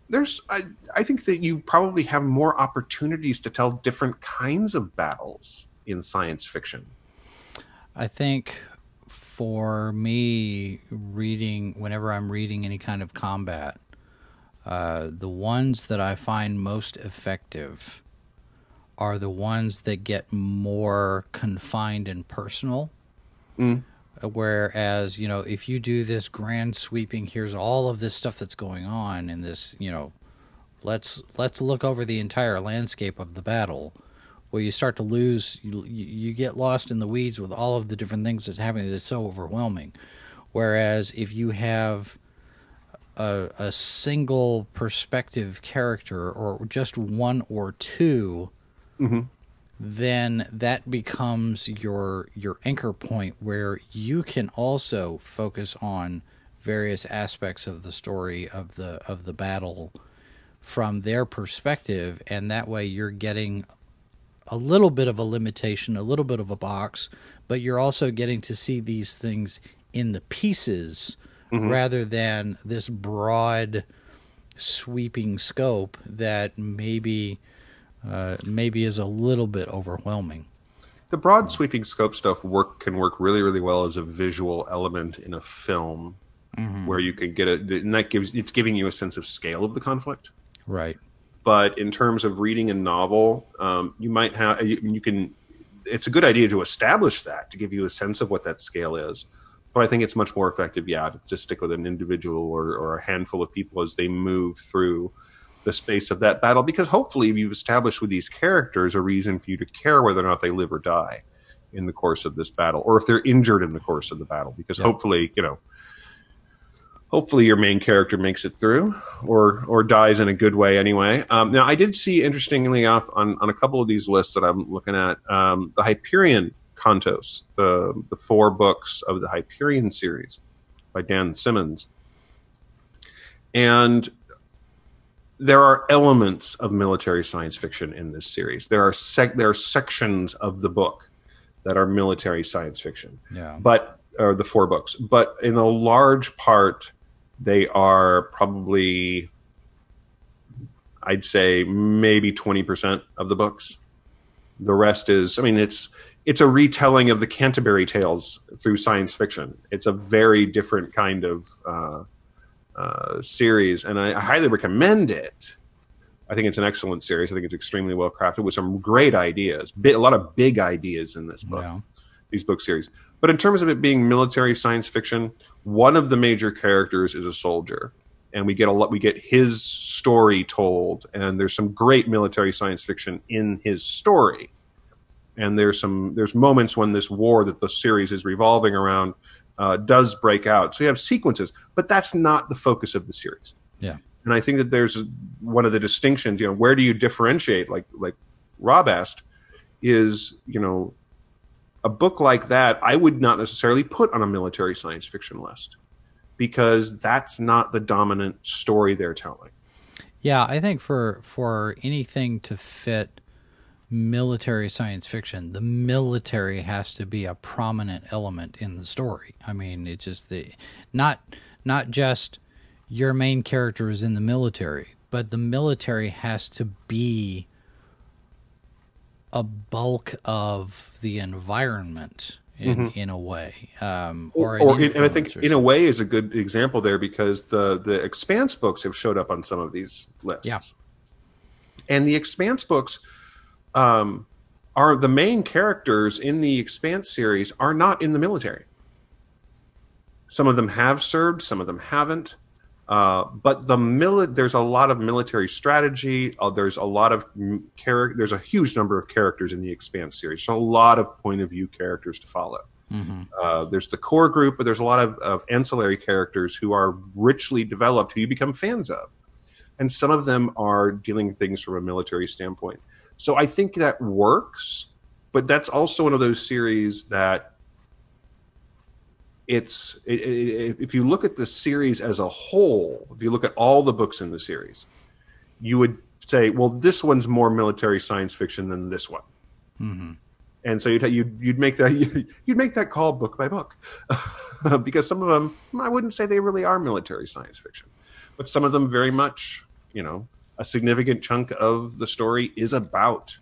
there's, I, I think that you probably have more opportunities to tell different kinds of battles in science fiction. I think for me, reading whenever I'm reading any kind of combat, uh, the ones that I find most effective are the ones that get more confined and personal. Mm. Whereas, you know, if you do this grand sweeping, here's all of this stuff that's going on in this, you know, let's let's look over the entire landscape of the battle. Well, you start to lose, you you get lost in the weeds with all of the different things that's happening. It's so overwhelming. Whereas if you have a, a single perspective character or just one or 2 mm-hmm. then that becomes your your anchor point where you can also focus on various aspects of the story of the of the battle from their perspective and that way you're getting a little bit of a limitation a little bit of a box but you're also getting to see these things in the pieces mm-hmm. rather than this broad sweeping scope that maybe uh, maybe is a little bit overwhelming. The broad sweeping scope stuff work can work really really well as a visual element in a film mm-hmm. where you can get it and that gives it's giving you a sense of scale of the conflict. Right. But in terms of reading a novel, um, you might have you, you can it's a good idea to establish that to give you a sense of what that scale is but I think it's much more effective, yeah, to just stick with an individual or, or a handful of people as they move through the space of that battle. Because hopefully, you've established with these characters a reason for you to care whether or not they live or die in the course of this battle, or if they're injured in the course of the battle. Because yep. hopefully, you know, hopefully your main character makes it through or or dies in a good way anyway. Um, now, I did see interestingly enough on on a couple of these lists that I'm looking at um, the Hyperion Cantos, the, the four books of the Hyperion series by Dan Simmons. And there are elements of military science fiction in this series. There are sec- there are sections of the book that are military science fiction. Yeah. But or the four books, but in a large part, they are probably, I'd say, maybe twenty percent of the books. The rest is, I mean, it's it's a retelling of the Canterbury Tales through science fiction. It's a very different kind of uh, uh, series, and I, I, highly recommend it. I think it's an excellent series. I think it's extremely well crafted with some great ideas, a lot of big ideas in this book, yeah. these book series. But in terms of it being military science fiction, one of the major characters is a soldier, and we get a lot. We get his story told, and there's some great military science fiction in his story and there's some there's moments when this war that the series is revolving around uh, does break out. So you have sequences, but that's not the focus of the series. Yeah, and I think that there's one of the distinctions. You know, where do you differentiate? Like like Rob asked, is you know a book like that I would not necessarily put on a military science fiction list because that's not the dominant story they're telling. Yeah, I think for for anything to fit military science fiction, the military has to be a prominent element in the story. I mean, it's just the not not just your main character is in the military, but the military has to be a bulk of the environment in, Mhm. in a way, um, or, or, an or in, and I think in a way is a good example there because the the Expanse books have showed up on some of these lists. Yeah. and the Expanse books um, are the main characters in the Expanse series are not in the military. Some of them have served, some of them haven't. Uh, but the mili- there's a lot of military strategy. Uh, there's a lot of character. There's a huge number of characters in the Expanse series. So a lot of point of view characters to follow. Mhm. Uh, there's the core group, but there's a lot of, of ancillary characters who are richly developed, who you become fans of. And some of them are dealing things from a military standpoint. So I think that works, but that's also one of those series that it's it, it, if you look at the series as a whole, if you look at all the books in the series, you would say, well, this one's more military science fiction than this one Mhm. and so you'd you'd, you'd make that you'd make that call book by book because some of them I wouldn't say they really are military science fiction, but some of them very much you know a significant chunk of the story is about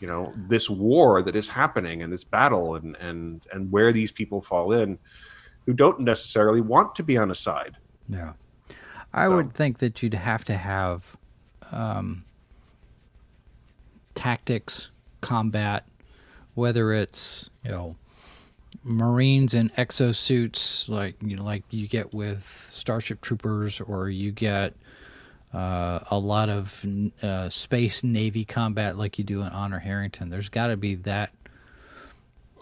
you know this war that is happening and this battle and and and where these people fall in who don't necessarily want to be on a side. Yeah. I So- would think that you'd have to have um, tactics, combat, whether it's, you know, Marines in exosuits like you know, like you get with Starship Troopers, or you get uh, a lot of uh, space navy combat like you do in Honor Harrington. There's got to be that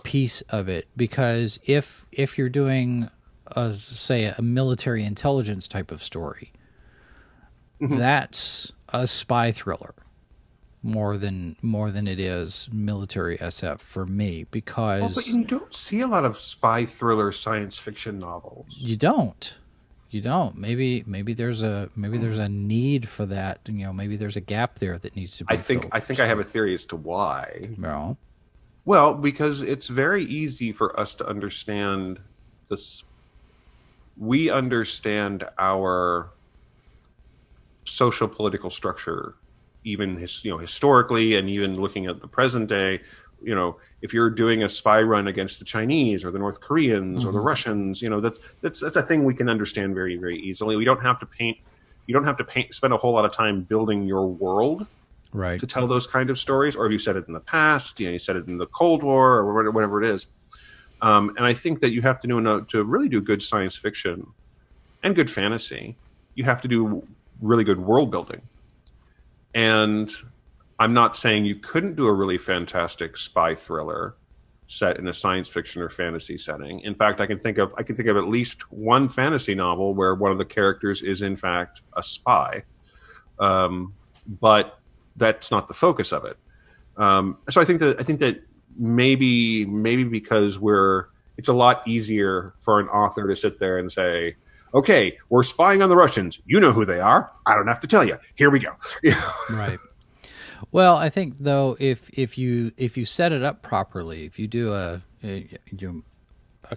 piece of it because if if you're doing a, say a military intelligence type of story that's a spy thriller more than more than it is military SF for me Well, because but you don't see a lot of spy thriller science fiction novels. you don't you don't maybe maybe there's a maybe there's a need for that you know maybe there's a gap there that needs to be I think. I think I have a theory as to why. well Well, because it's very easy for us to understand this. We understand our social political structure, even his, you know historically, and even looking at the present day. You know, if you're doing a spy run against the Chinese or the North Koreans or the Russians, you know that's that's that's a thing we can understand very very easily. We don't have to paint. You don't have to paint. Spend a whole lot of time building your world right to tell those kind of stories, or have you said it in the past? You know, you said it in the Cold War, or whatever- whatever it is. Um, and I think that you have to do enough to really do good science fiction and good fantasy. You have to do really good world building. And I'm not saying you couldn't do a really fantastic spy thriller set in a science fiction or fantasy setting. In fact, I can think of I can think of at least one fantasy novel where one of the characters is in fact a spy. Um, but that's not the focus of it. Um, so I think that I think that maybe maybe because we're it's a lot easier for an author to sit there and say, "Okay, we're spying on the Russians. You know who they are. I don't have to tell you. Here we go." right well i think though if if you if you set it up properly if you do a, a, you a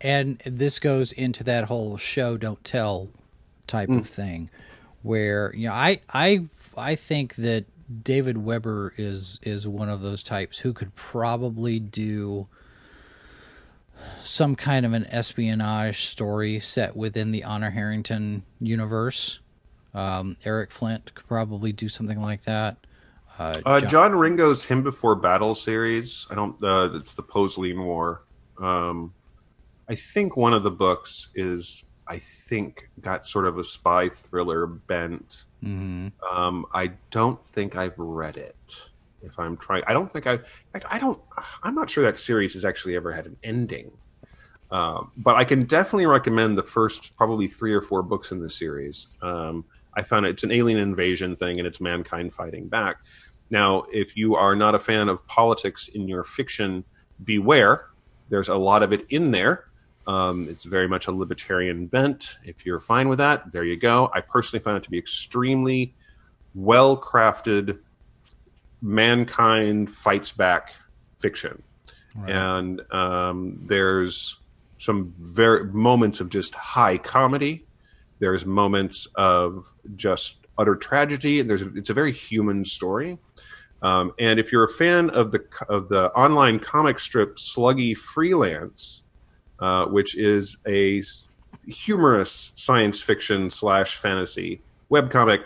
and this goes into that whole show don't tell type of mm. thing where you know i i i think that david weber is is one of those types who could probably do some kind of an espionage story set within the honor harrington universe um, Eric Flint could probably do something like that. Uh, Uh, John- John Ringo's "Hymn Before Battle" series. I don't. Uh, it's the Posleen War. Um, I think one of the books is. I think got sort of a spy thriller bent. Mhm. Um, I don't think I've read it. If I'm trying, I don't think I. I I don't. I'm not sure that series has actually ever had an ending. Um, but I can definitely recommend the first probably three or four books in the series. Um, I found it's an alien invasion thing and it's mankind fighting back. Now, if you are not a fan of politics in your fiction, beware. There's a lot of it in there. Um, it's very much a libertarian bent. If you're fine with that, there you go. I personally found it to be extremely well crafted, mankind fights back fiction. And um, there's some very moments of just high comedy. There's moments of just utter tragedy. And there's it's a very human story. Um, and if you're a fan of the of the online comic strip Sluggy Freelance, uh, which is a humorous science fiction slash fantasy webcomic,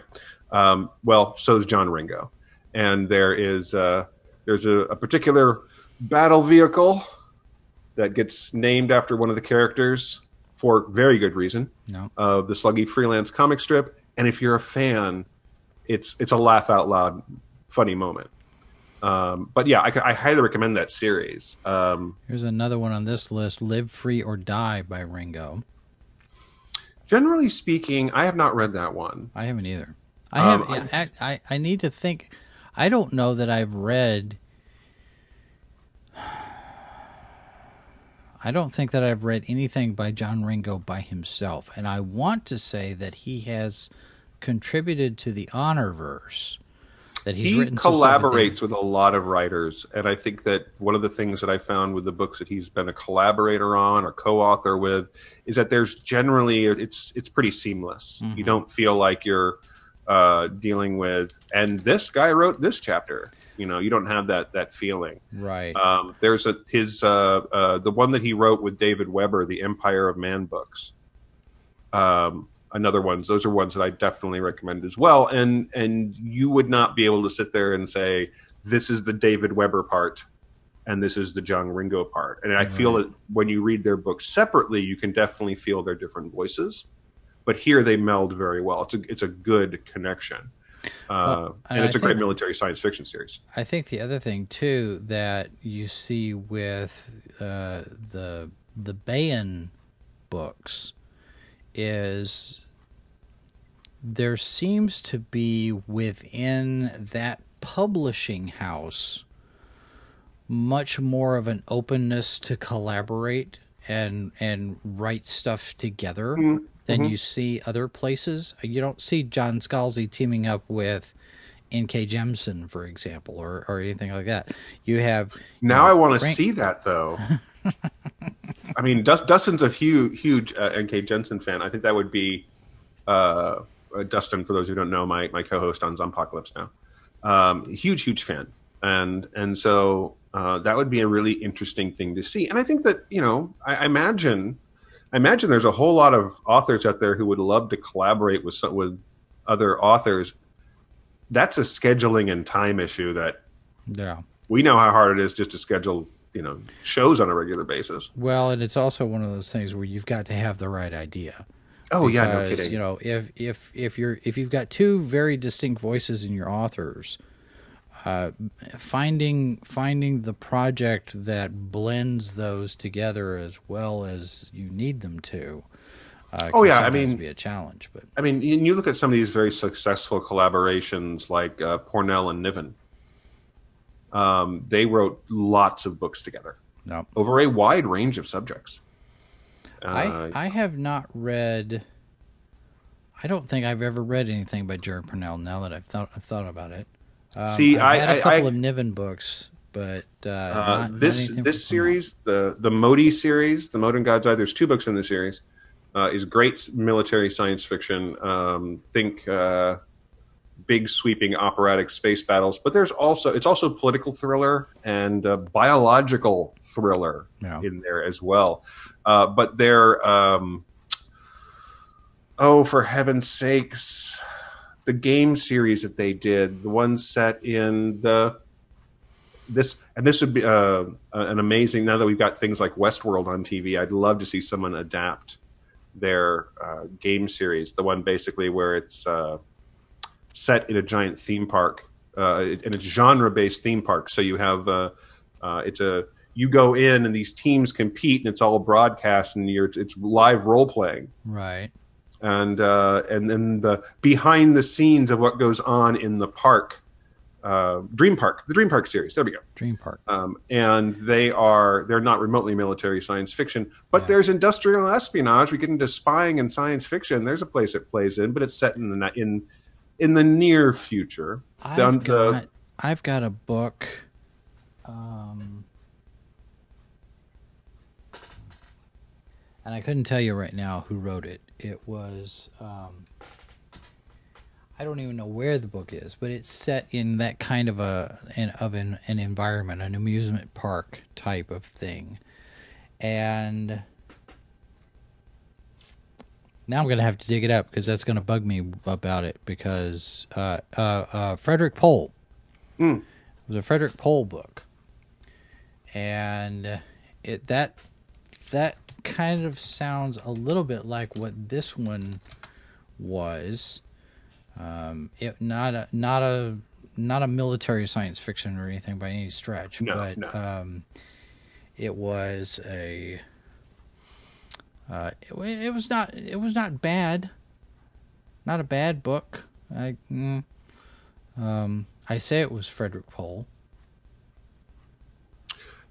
um, well, so is John Ringo, and there is uh, there's a, a particular battle vehicle that gets named after one of the characters for very good reason No. of the Sluggy Freelance comic strip. And if you're a fan, it's it's a laugh out loud, funny moment. Um, but yeah, I, I highly recommend that series. Um, Here's another one on this list: "Live Free or Die" by Ringo. generally speaking, I have not read that one. I haven't either. I Um, have. I, I I need to think. I don't know that I've read. I don't think that I've read anything by John Ringo by himself, and I want to say that he has contributed to the Honorverse. That he's he collaborates with a lot of writers, and I think that one of the things that I found with the books that he's been a collaborator on or co-author with is that there's generally it's it's pretty seamless. Mm-hmm. You don't feel like you're uh, dealing with, and this guy wrote this chapter. You know, you don't have that that feeling. right. Um, there's a his uh, uh, the one that he wrote with David Weber, the Empire of Man books. Um, another ones. Those are ones that I definitely recommend as well. And and you would not be able to sit there and say this is the David Weber part, and this is the John Ringo part. And I feel that when you read their books separately, you can definitely feel their different voices. But here they meld very well. It's a it's a good connection. Uh, Well, and and it's I a great military science fiction series. I think the other thing too that you see with uh, the the Baen books is there seems to be within that publishing house much more of an openness to collaborate and and write stuff together Mm-hmm. Than you see other places. You don't see John Scalzi teaming up with N.K. Jemisin, for example, or, or anything like that. You have Now I want to Rank- see that though. I mean, Dust, Dustin's a huge, huge uh, N.K. Jensen fan. I think that would be uh, uh, Dustin. For those who don't know, my my co-host on Zompocalypse now, um, huge, huge fan, and and so uh, that would be a really interesting thing to see. And I think that you know, I, I imagine, I imagine there's a whole lot of authors out there who would love to collaborate with some, with other authors. That's a scheduling and time issue that yeah. we know how hard it is just to schedule you know shows on a regular basis Well, and it's also one of those things where you've got to have the right idea. oh yeah no kidding You know, if if if you're if you've got two very distinct voices in your authors, uh, finding finding the project that blends those together as well as you need them to. Uh, Oh, yeah, I mean- be a challenge, but i mean you look at some of these very successful collaborations like uh, Pournelle and niven um, they wrote lots of books together no. over a wide range of subjects uh, I I have not read. I don't think I've ever read anything by Jared Pournelle. Now that I've thought I've thought about it. Um, See, I've I- had a I- couple I- of Niven books, but uh, Uh, not, not this anything this series, the the Motie series, the Mote in God's Eye. There's two books in the series. Uh, is great military science fiction. Um, think uh, big sweeping operatic space battles, but there's also it's also political thriller and uh, biological thriller Yeah. in there as well. Uh, but they're um, oh for heaven's sakes, the game series that they did, the one set in the this and this would be uh, an amazing now that we've got things like westworld on tv i'd love to see someone adapt their uh, game series the one basically where it's uh, set in a giant theme park uh, in a genre based theme park so you have uh, uh, it's a you go in and these teams compete and it's all broadcast and you're it's live role playing right. And uh, and then the behind the scenes of what goes on in the park uh, dream park the dream park series there we go Dream Park. um, and they are they're not remotely military science fiction but Yeah. there's industrial espionage we get into spying and science fiction there's a place it plays in but it's set in the in in the near future I've Down the- got I've got a book. Um, and I couldn't tell you right now who wrote it. It was. Um, I don't even know where the book is, but it's set in that kind of a an, of an, an environment, an amusement park type of thing, and now I'm gonna have to dig it up because that's gonna bug me about it because uh, uh, uh, Frederik Pohl Mm. it was a Frederik Pohl book, and it that that kind of sounds a little bit like what this one was. Um, it not a not a not a military science fiction or anything by any stretch, No, but no. um, it was a. Uh, it, it was not it was not bad, not a bad book. I mm, um, I say it was Frederik Pohl.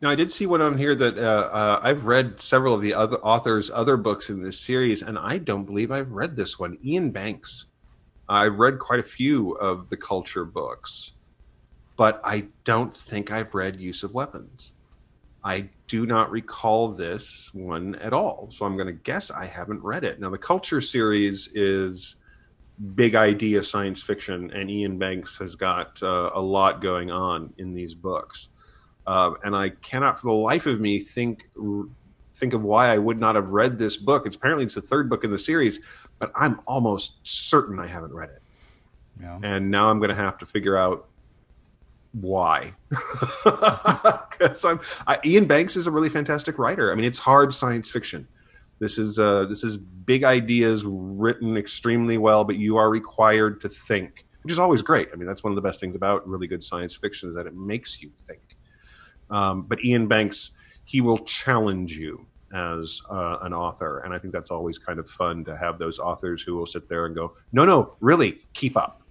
Now, I did see one on here that uh, uh, I've read several of the other authors' other books in this series, and I don't believe I've read this one. Iain Banks. I've read quite a few of the culture books, but I don't think I've read Use of Weapons. I do not recall this one at all, so I'm going to guess I haven't read it. Now, the culture series is big idea science fiction, and Iain Banks has got uh, a lot going on in these books. Uh, and I cannot, for the life of me, think think of why I would not have read this book. It's apparently it's the third book in the series, but I'm almost certain I haven't read it. Know? And now I'm going to have to figure out why. Because I'm I, Iain Banks is a really fantastic writer. I mean, it's hard science fiction. This is uh, this is big ideas written extremely well, but you are required to think, which is always great. I mean, that's one of the best things about really good science fiction is that it makes you think. Um, but Iain Banks, he will challenge you as uh, an author, and I think that's always kind of fun to have those authors who will sit there and go, "No, no, really, keep up,"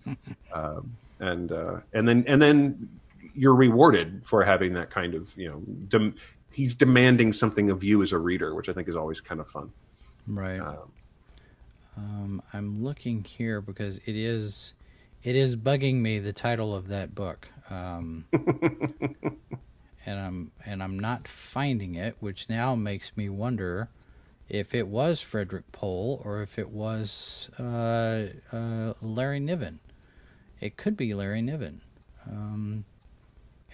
um, and uh, and then and then you're rewarded for having that kind of you know. Dem- he's demanding something of you as a reader, which I think is always kind of fun. Right. Um, Um, I'm looking here because it is it is bugging me the title of that book. Um, and I'm and I'm not finding it, which now makes me wonder if it was Frederik Pohl or if it was uh, uh, Larry Niven. It could be Larry Niven. Um,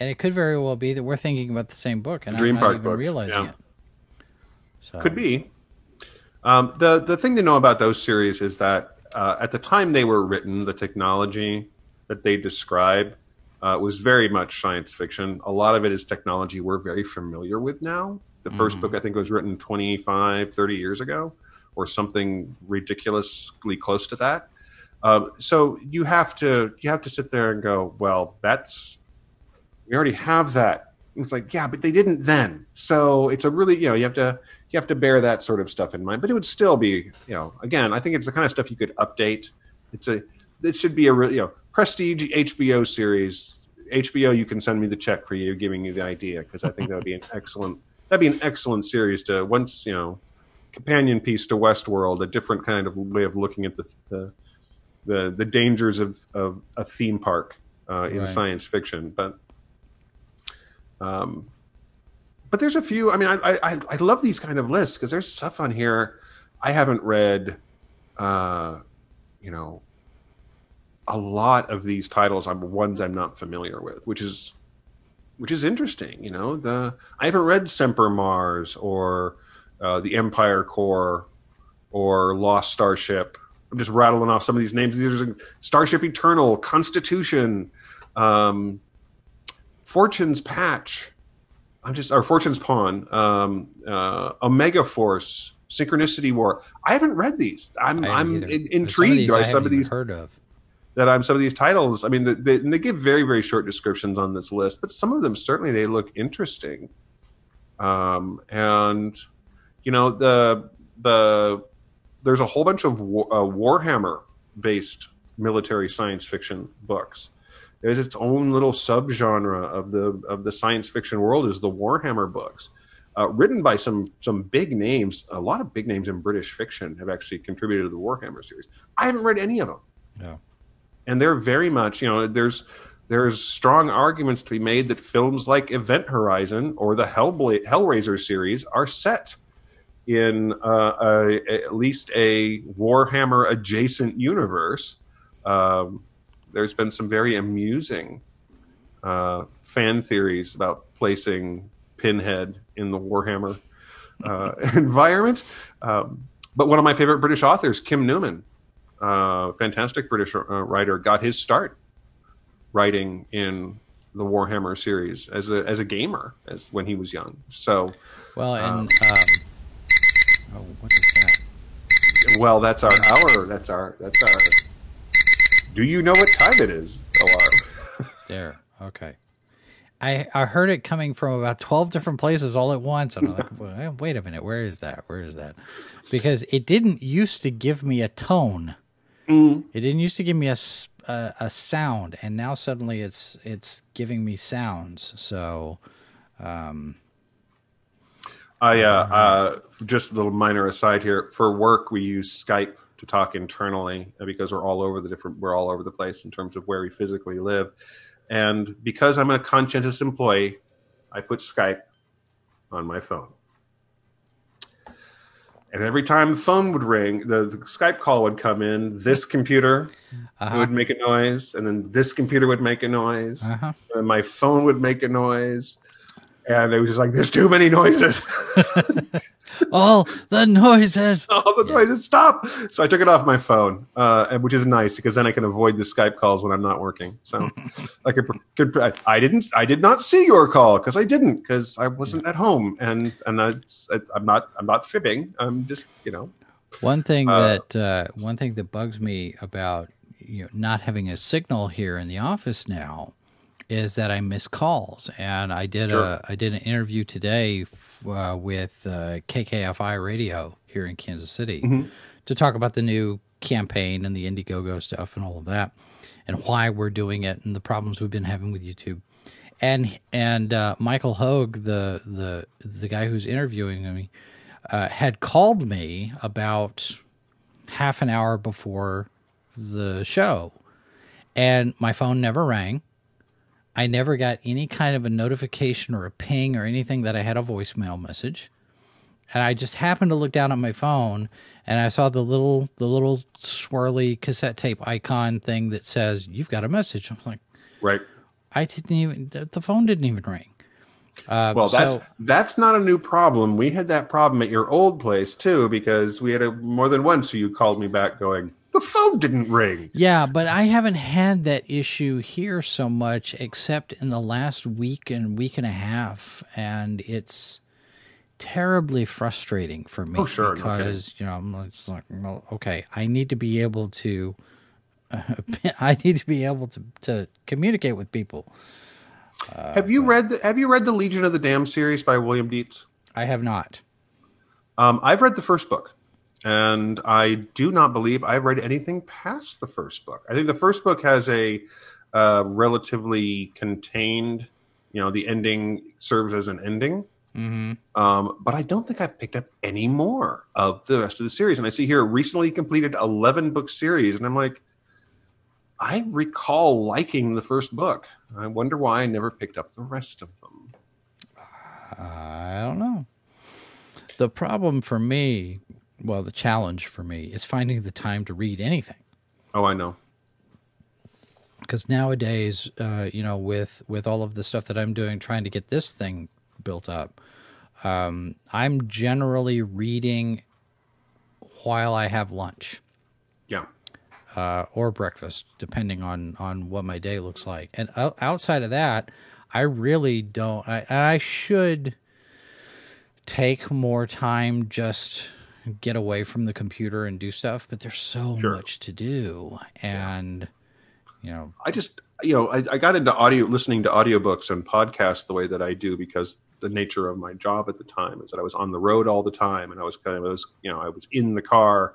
and it could very well be that we're thinking about the same book and Dream I'm not Park even books, realizing yeah. it. So, Could be. Um, the the thing to know about those series is that uh, at the time they were written, the technology that they describe uh, was very much science fiction. A lot of it is technology we're very familiar with now. The 1st Mhm. book I think was written 25, 30 years ago, or something ridiculously close to that. Um, so you have to you have to sit there and go, well, that's we already have that. It's like, yeah, but they didn't then. So it's a really, you know, you have to you have to bear that sort of stuff in mind. But it would still be, you know, again, I think it's the kind of stuff you could update. It's a it should be a real, you know, prestige HBO series. HBO, you can send me the check for you giving you the idea because I think that would be an excellent that'd be an excellent series to once you know companion piece to Westworld, a different kind of way of looking at the the the, the dangers of, of a theme park uh, in Right. science fiction. But um, but there's a few. I mean, I I, I love these kind of lists because there's stuff on here I haven't read. Uh, you know, a lot of these titles are ones I'm not familiar with, which is which is interesting. You know, the I haven't read Semper Mars or uh, the Empire Corps or Lost Starship. I'm just rattling off some of these names. These are Starship Eternal, Constitution, um, Fortune's Patch. I'm just or Fortune's Pawn, um, uh, Omega Force, Synchronicity War. I haven't read these. I'm I'm in, But some of intrigued these by I some haven't of these heard of. That I'm some of these titles. I mean, the, they, give very very short descriptions on this list, but some of them certainly they look interesting. Um, and you know the the there's a whole bunch of war, uh, Warhammer based military science fiction books. There's its own little subgenre of the of the science fiction world is the Warhammer books. Uh, written by some some big names, a lot of big names in British fiction have actually contributed to the Warhammer series. I haven't read any of them No. And they're very much you know there's there's strong arguments to be made that films like Event Horizon or the Hellraiser series are set in uh, a, at least a Warhammer adjacent universe Um, there's been some very amusing uh, fan theories about placing Pinhead in the Warhammer uh, environment. Um, but one of my favorite British authors, Kim Newman, uh, fantastic British uh, writer, got his start writing in the Warhammer series as a as a gamer as when he was young. So, Well, and Um, um, oh, what is that? well, that's our hour. That's our that's our. Do you know what time it is? Alarm. There. Okay. I I heard it coming from about twelve different places all at once, and I'm like, "Well, wait a minute, where is that? Where is that? Because it didn't used to give me a tone. It didn't used to give me a a sound, and now suddenly it's it's giving me sounds. So, I uh, uh, just a little minor aside here. For work, we use Skype to talk internally uh, because we're all over the different. We're all over the place in terms of where we physically live, and because I'm a conscientious employee, I put Skype on my phone. And every time the phone would ring, the, the Skype call would come in. This computer uh-huh, would make a noise, and then this computer would make a noise, uh-huh. and my phone would make a noise, and it was just like, "There's too many noises." all the noises. all the noises stop. So I took it off my phone, uh, which is nice because then I can avoid the Skype calls when I'm not working. So I could, could I- I didn't I did not see your call because I didn't because I wasn't at home and and I, I'm not I'm not fibbing. I'm just you know One thing Uh, that uh, one thing that bugs me about you know not having a signal here in the office now is that I miss calls, and I did Sure. a I did an interview today f- uh, with uh, KKFI Radio here in Kansas City Mhm. to talk about the new campaign and the Indiegogo stuff and all of that, and why we're doing it and the problems we've been having with YouTube. And and uh, Michael Hogue, the the the guy who's interviewing me, uh, had called me about half an hour before the show, and my phone never rang. I never got any kind of a notification or a ping or anything that I had a voicemail message. And I just happened to look down at my phone and I saw the little the little swirly cassette tape icon thing that says you've got a message. I'm like, right. I didn't even the, phone didn't even ring. Uh, Well, that's so- that's not a new problem. We had that problem at your old place too because we had a more than once So you called me back going the phone didn't ring. Yeah, but I haven't had that issue here so much except in the last week and week and a half, and it's terribly frustrating for me. Oh, sure, because you know I'm just like, well, okay, I need to be able to, I need to be able to to communicate with people. have you read the, Have you read the Legion of the Damned series by William Dietz? I have not. Um, I've read the first book, and I do not believe I've read anything past the first book. I think the first book has a uh, relatively contained, you know, the ending serves as an ending. hmm Um, but I don't think I've picked up any more of the rest of the series. And I see here recently completed 11 book series, and I'm like, I recall liking the first book. I wonder why I never picked up the rest of them. I don't know. The problem for me, well, the challenge for me is finding the time to read anything. Oh, I know. because nowadays uh, you know with with all of the stuff that i'm doing trying to get this thing built up um, i'm generally reading while i have lunch Yeah. uh, or breakfast depending on on what my day looks like and outside of that i really don't i, I should take more time just get away from the computer and do stuff but there's so Sure. much to do and you know I just, you know, I, I got into audio, listening to audiobooks and podcasts the way that I do because the nature of my job at the time is that I was on the road all the time and I was kind of, I was, you know, I was in the car,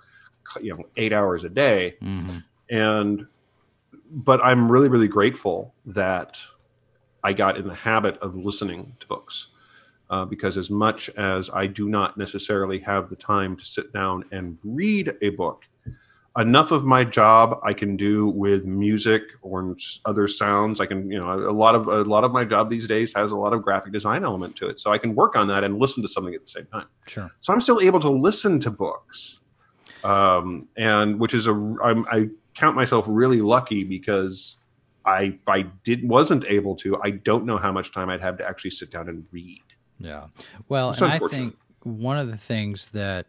you know, eight hours a day. mhm. And, but I'm really, really grateful that I got in the habit of listening to books. Uh, because as much as I do not necessarily have the time to sit down and read a book, enough of my job I can do with music or other sounds. I can, you know, a lot of a lot of my job these days has a lot of graphic design element to it, so I can work on that and listen to something at the same time. sure So I'm still able to listen to books, um, and which is a I'm, I count myself really lucky because I I did wasn't able to. I don't know how much time I'd have to actually sit down and read. Yeah. Well, It's and I think one of the things that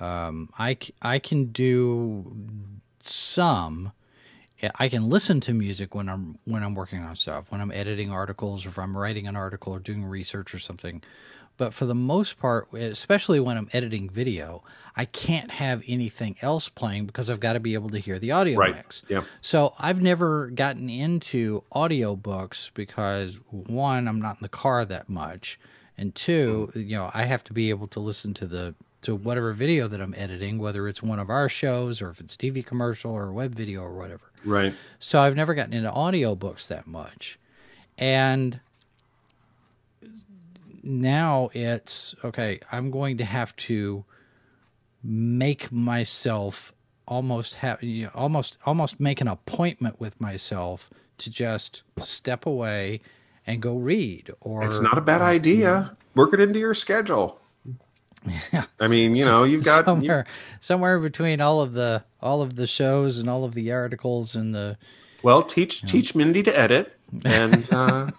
um, I, c- I can do some I can listen to music when I'm when I'm working on stuff, when I'm editing articles or if I'm writing an article or doing research or something. But for the most part, especially when I'm editing video, I can't have anything else playing because I've got to be able to hear the audio Right. mix. Yeah. So I've never gotten into audiobooks because one, I'm not in the car that much, and two, hmm. you know, I have to be able to listen to the to whatever video that I'm editing, whether it's one of our shows or if it's a TV commercial or a web video or whatever. Right. So I've never gotten into audiobooks that much. And now it's okay, I'm going to have to make myself almost have you know, almost almost make an appointment with myself to just step away and go read or It's not a bad idea. Work it into your schedule. Yeah. I mean, you know, you've got you- somewhere somewhere between all of the all of the shows and all of the articles and the well, teach teach Mindy to edit. And uh,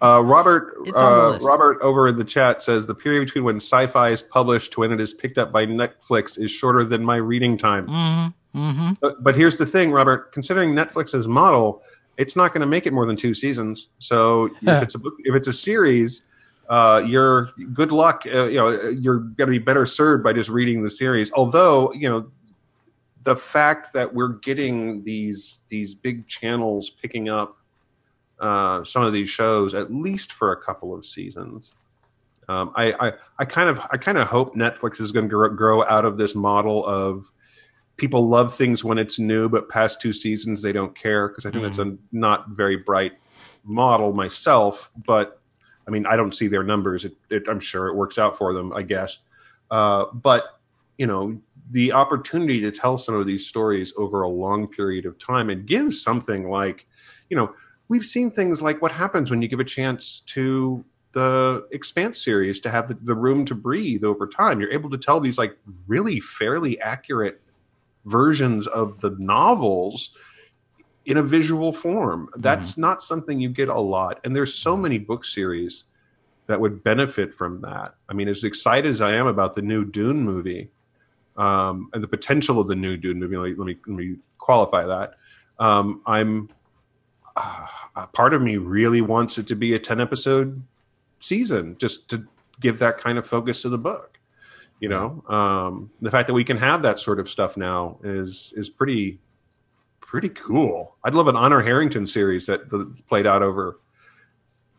uh, Robert It's on the uh. Robert over in the chat says the period between when sci-fi is published to when it is picked up by Netflix is shorter than my reading time. mm-hmm, But, but here's the thing, Robert. Considering Netflix's model, it's not going to make it more than two seasons. So if it's a book, if it's a series, uh, you're good luck. Uh, you know, you're going to be better served by just reading the series. Although, you know, the fact that we're getting these these big channels picking up uh, some of these shows at least for a couple of seasons. Um, I, I I kind of I kind of hope Netflix is going to grow, grow out of this model of people love things when it's new, but past two seasons they don't care because I think that's a not very bright model myself. But I mean, I don't see their numbers. It, it, I'm sure it works out for them, I guess. Uh, but you know, the opportunity to tell some of these stories over a long period of time and give something like, you know, we've seen things like what happens when you give a chance to the Expanse series to have the, the room to breathe over time. You're able to tell these like really fairly accurate versions of the novels in a visual form. That's not something you get a lot. And there's so many book series that would benefit from that. I mean, as excited as I am about the new Dune movie um, and the potential of the new Dune movie, let me, let me, qualify that. Um, I'm uh, a part of me really wants it to be a 10 episode season just to give that kind of focus to the book you know um, the fact that we can have that sort of stuff now is is pretty pretty cool i'd love an honor harrington series that, that played out over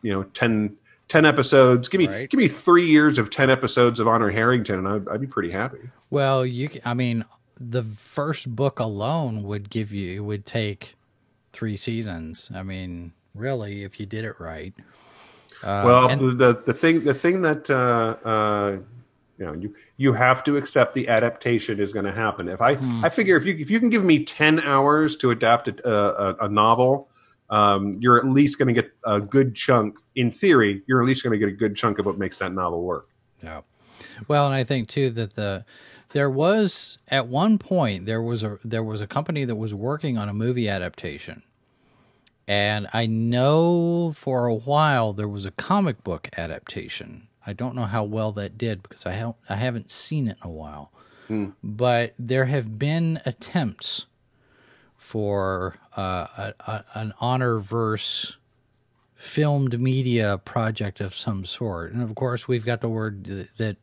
you know 10 10 episodes give me Right. give me three years of 10 episodes of honor harrington and i'd, I'd be pretty happy Well, you. i mean, the first book alone would give you. It would take three seasons. I mean, really, if you did it right. Uh, well and- the the thing the thing that uh, uh, you know you you have to accept the adaptation is going to happen if i Hmm. i figure if you if you can give me 10 hours to adapt a, a, a novel um, you're at least going to get a good chunk in theory you're at least going to get a good chunk of what makes that novel work Yeah. Well, and I think too that the there was at one point there was a there was a company that was working on a movie adaptation. And I know for a while there was a comic book adaptation. I don't know how well that did because I haven't I haven't seen it in a while. But there have been attempts for uh, a, a, an honor verse filmed media project of some sort. And of course, we've got the word th- that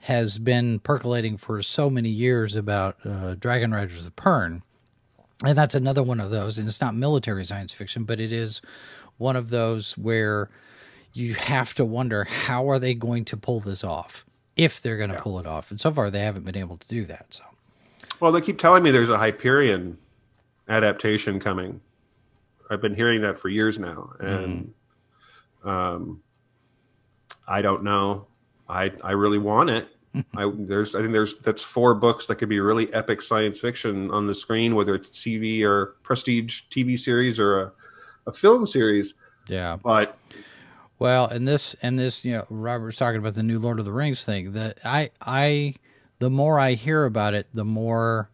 has been percolating for so many years about uh, Dragon Riders of Pern. And that's another one of those. And it's not military science fiction, but it is one of those where you have to wonder how are they going to pull this off if they're going to pull it off. And so far, they haven't been able to do that. So. well they keep telling me there's a hyperion adaptation coming i've been hearing that for years now and um, i don't know i i really want it I there's I think there's that's four books that could be really epic science fiction on the screen, whether it's TV or prestige TV series or a, a film series. Yeah. But Well, and this and this, you know, Robert's talking about the new Lord of the Rings thing. That I I the more I hear about it, the more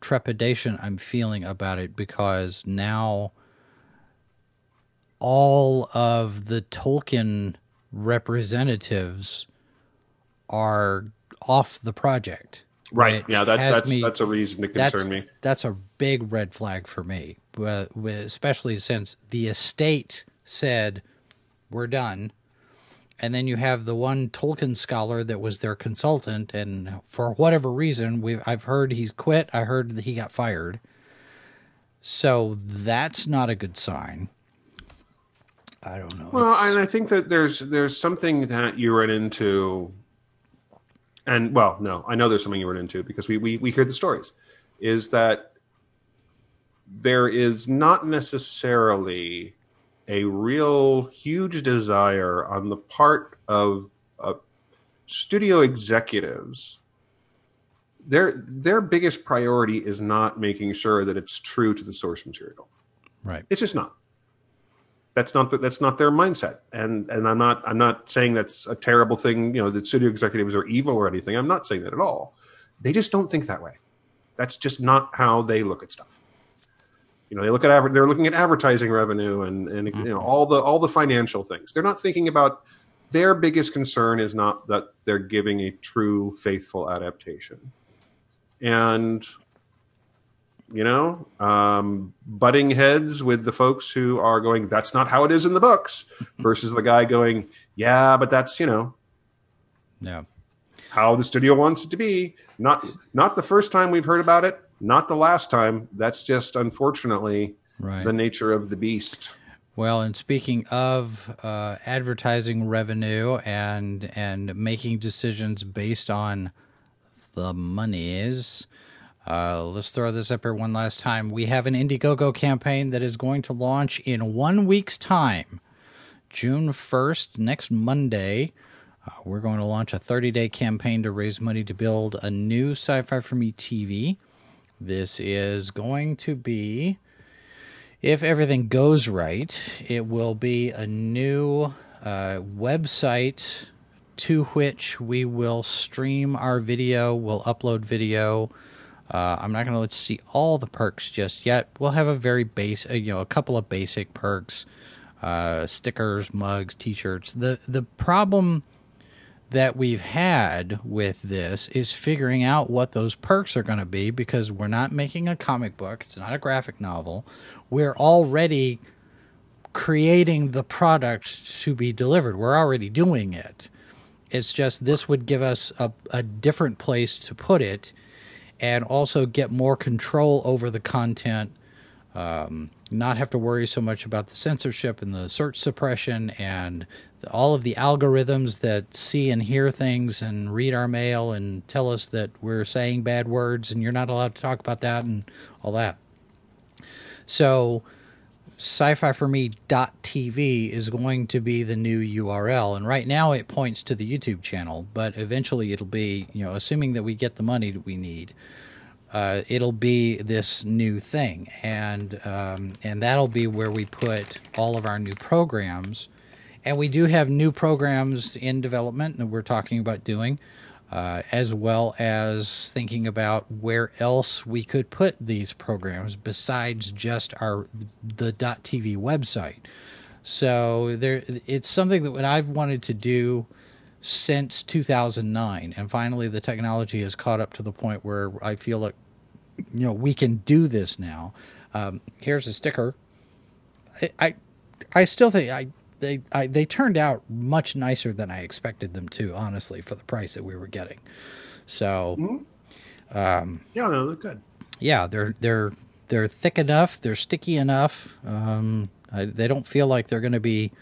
trepidation I'm feeling about it because now all of the Tolkien representatives are off the project. Right. which Yeah, that, that's me- that's a reason to that's, concern me. That's a big red flag for me, especially since the estate said we're done, and then you have the one Tolkien scholar that was their consultant, and for whatever reason, we I've heard he's quit. I heard that he got fired. So that's not a good sign. I don't know. Well, It's- and I think that there's there's something that you run into, and well, no, I know there's something you run into because we we we hear the stories, is that there is not necessarily a real huge desire on the part of uh, studio executives. Their their biggest priority is not making sure that it's true to the source material. right. It's just not. That's not the, that's not their mindset, and and I'm not I'm not saying that's a terrible thing. You know, that studio executives are evil or anything. I'm not saying that at all. They just don't think that way. That's just not how they look at stuff. You know, they look at adver- they're looking at advertising revenue and and you know all the all the financial things. They're not thinking about their biggest concern is not that they're giving a true faithful adaptation. And you know, um, butting heads with the folks who are going, that's not how it is in the books, versus the guy going, yeah, but that's, you know, Yeah. how the studio wants it to be. Not not the first time we've heard about it, not the last time. That's just unfortunately Right. the nature of the beast. Well, and speaking of uh, advertising revenue and and making decisions based on the monies, uh, let's throw this up here one last time. We have an Indiegogo campaign that is going to launch in one week's time, June first, next Monday. Uh, we're going to launch a 30 day campaign to raise money to build a new Sci Fi for Me TV. This is going to be if everything goes right, it will be a new uh, website to which we will stream our video. We'll upload video. Uh, I'm not going to let you see all the perks just yet. We'll have a very base, uh, you know, a couple of basic perks, uh, stickers, mugs, T-shirts. The the problem that we've had with this is figuring out what those perks are going to be because we're not making a comic book. It's not a graphic novel. We're already creating the product to be delivered. We're already doing it. It's just this would give us a, a different place to put it and also get more control over the content um, not have to worry so much about the censorship and the search suppression and all of the algorithms that see and hear things and read our mail and tell us that we're saying bad words and you're not allowed to talk about that and all that. So, sci-fi for me.tv is going to be the new URL and right now it points to the YouTube channel but eventually it'll be you know assuming that we get the money that we need uh, it'll be this new thing, and um, and that'll be where we put all of our new programs. And we do have new programs in development that we're talking about doing, uh, as well as thinking about where else we could put these programs besides just our the .tv website. So there, it's something that what I've wanted to do since 2009 and finally the technology has caught up to the point where i feel like you know we can do this now. Um, here's a sticker. I, I i still think i they I, they turned out much nicer than i expected them to honestly for the price that we were getting. So Yeah, they're good. yeah they're they're they're thick enough they're sticky enough. Um, I, they don't feel like they're going to be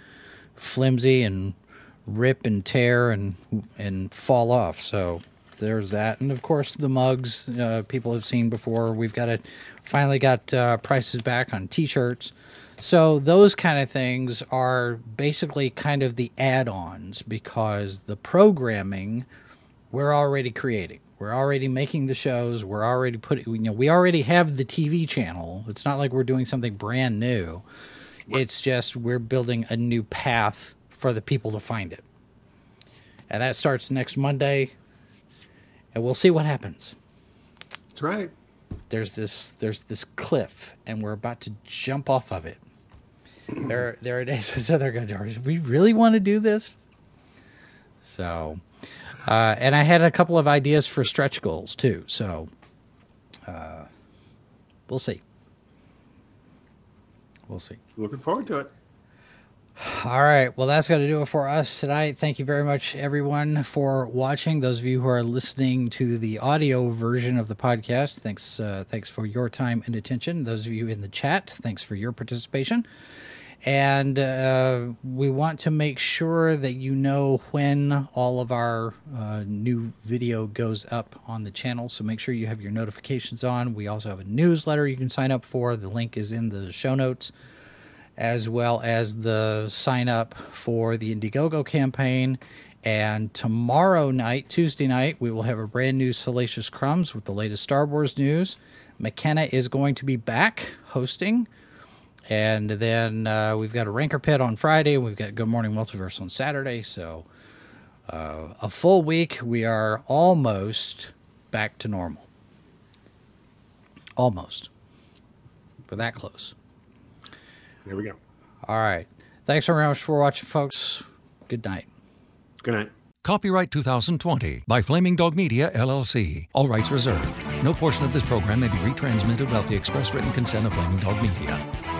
flimsy and rip and tear and and fall off so there's that and of course the mugs uh, people have seen before we've got it finally got uh, prices back on t-shirts so those kind of things are basically kind of the add-ons because the programming we're already creating. We're already making the shows. We're already putting, you know, we already have the TV channel. It's not like we're doing something brand new. It's just we're building a new path for the people to find it. And that starts next Monday. And we'll see what happens. That's right. there's this there's this cliff, and we're about to jump off of it. there there are days I said they're going to. We really want to do this. So, uh, and I had a couple of ideas for stretch goals too. So, uh, we'll see. We'll see. Looking forward to it. All right. Well, that's going to do it for us tonight. Thank you very much, everyone, for watching. Those of you who are listening to the audio version of the podcast, thanks. Uh, thanks for your time and attention. Those of you in the chat, thanks for your participation. And uh, we want to make sure that you know when all of our uh, new video goes up on the channel. So make sure you have your notifications on. We also have a newsletter you can sign up for. The link is in the show notes as well as the sign up for the Indiegogo campaign. And tomorrow night, Tuesday night, we will have a brand new Salacious Crumbs with the latest Star Wars news. McKenna is going to be back hosting. And then uh, we've got a Ranker Pit on Friday. We've got Good Morning Multiverse on Saturday. So uh, a full week. We are almost back to normal. Almost. We're that close. Here we go. All right. Thanks very much for watching, folks. Good night. Good night. Copyright 2020 by Flaming Dog Media, LLC. All rights reserved. No portion of this program may be retransmitted without the express written consent of Flaming Dog Media.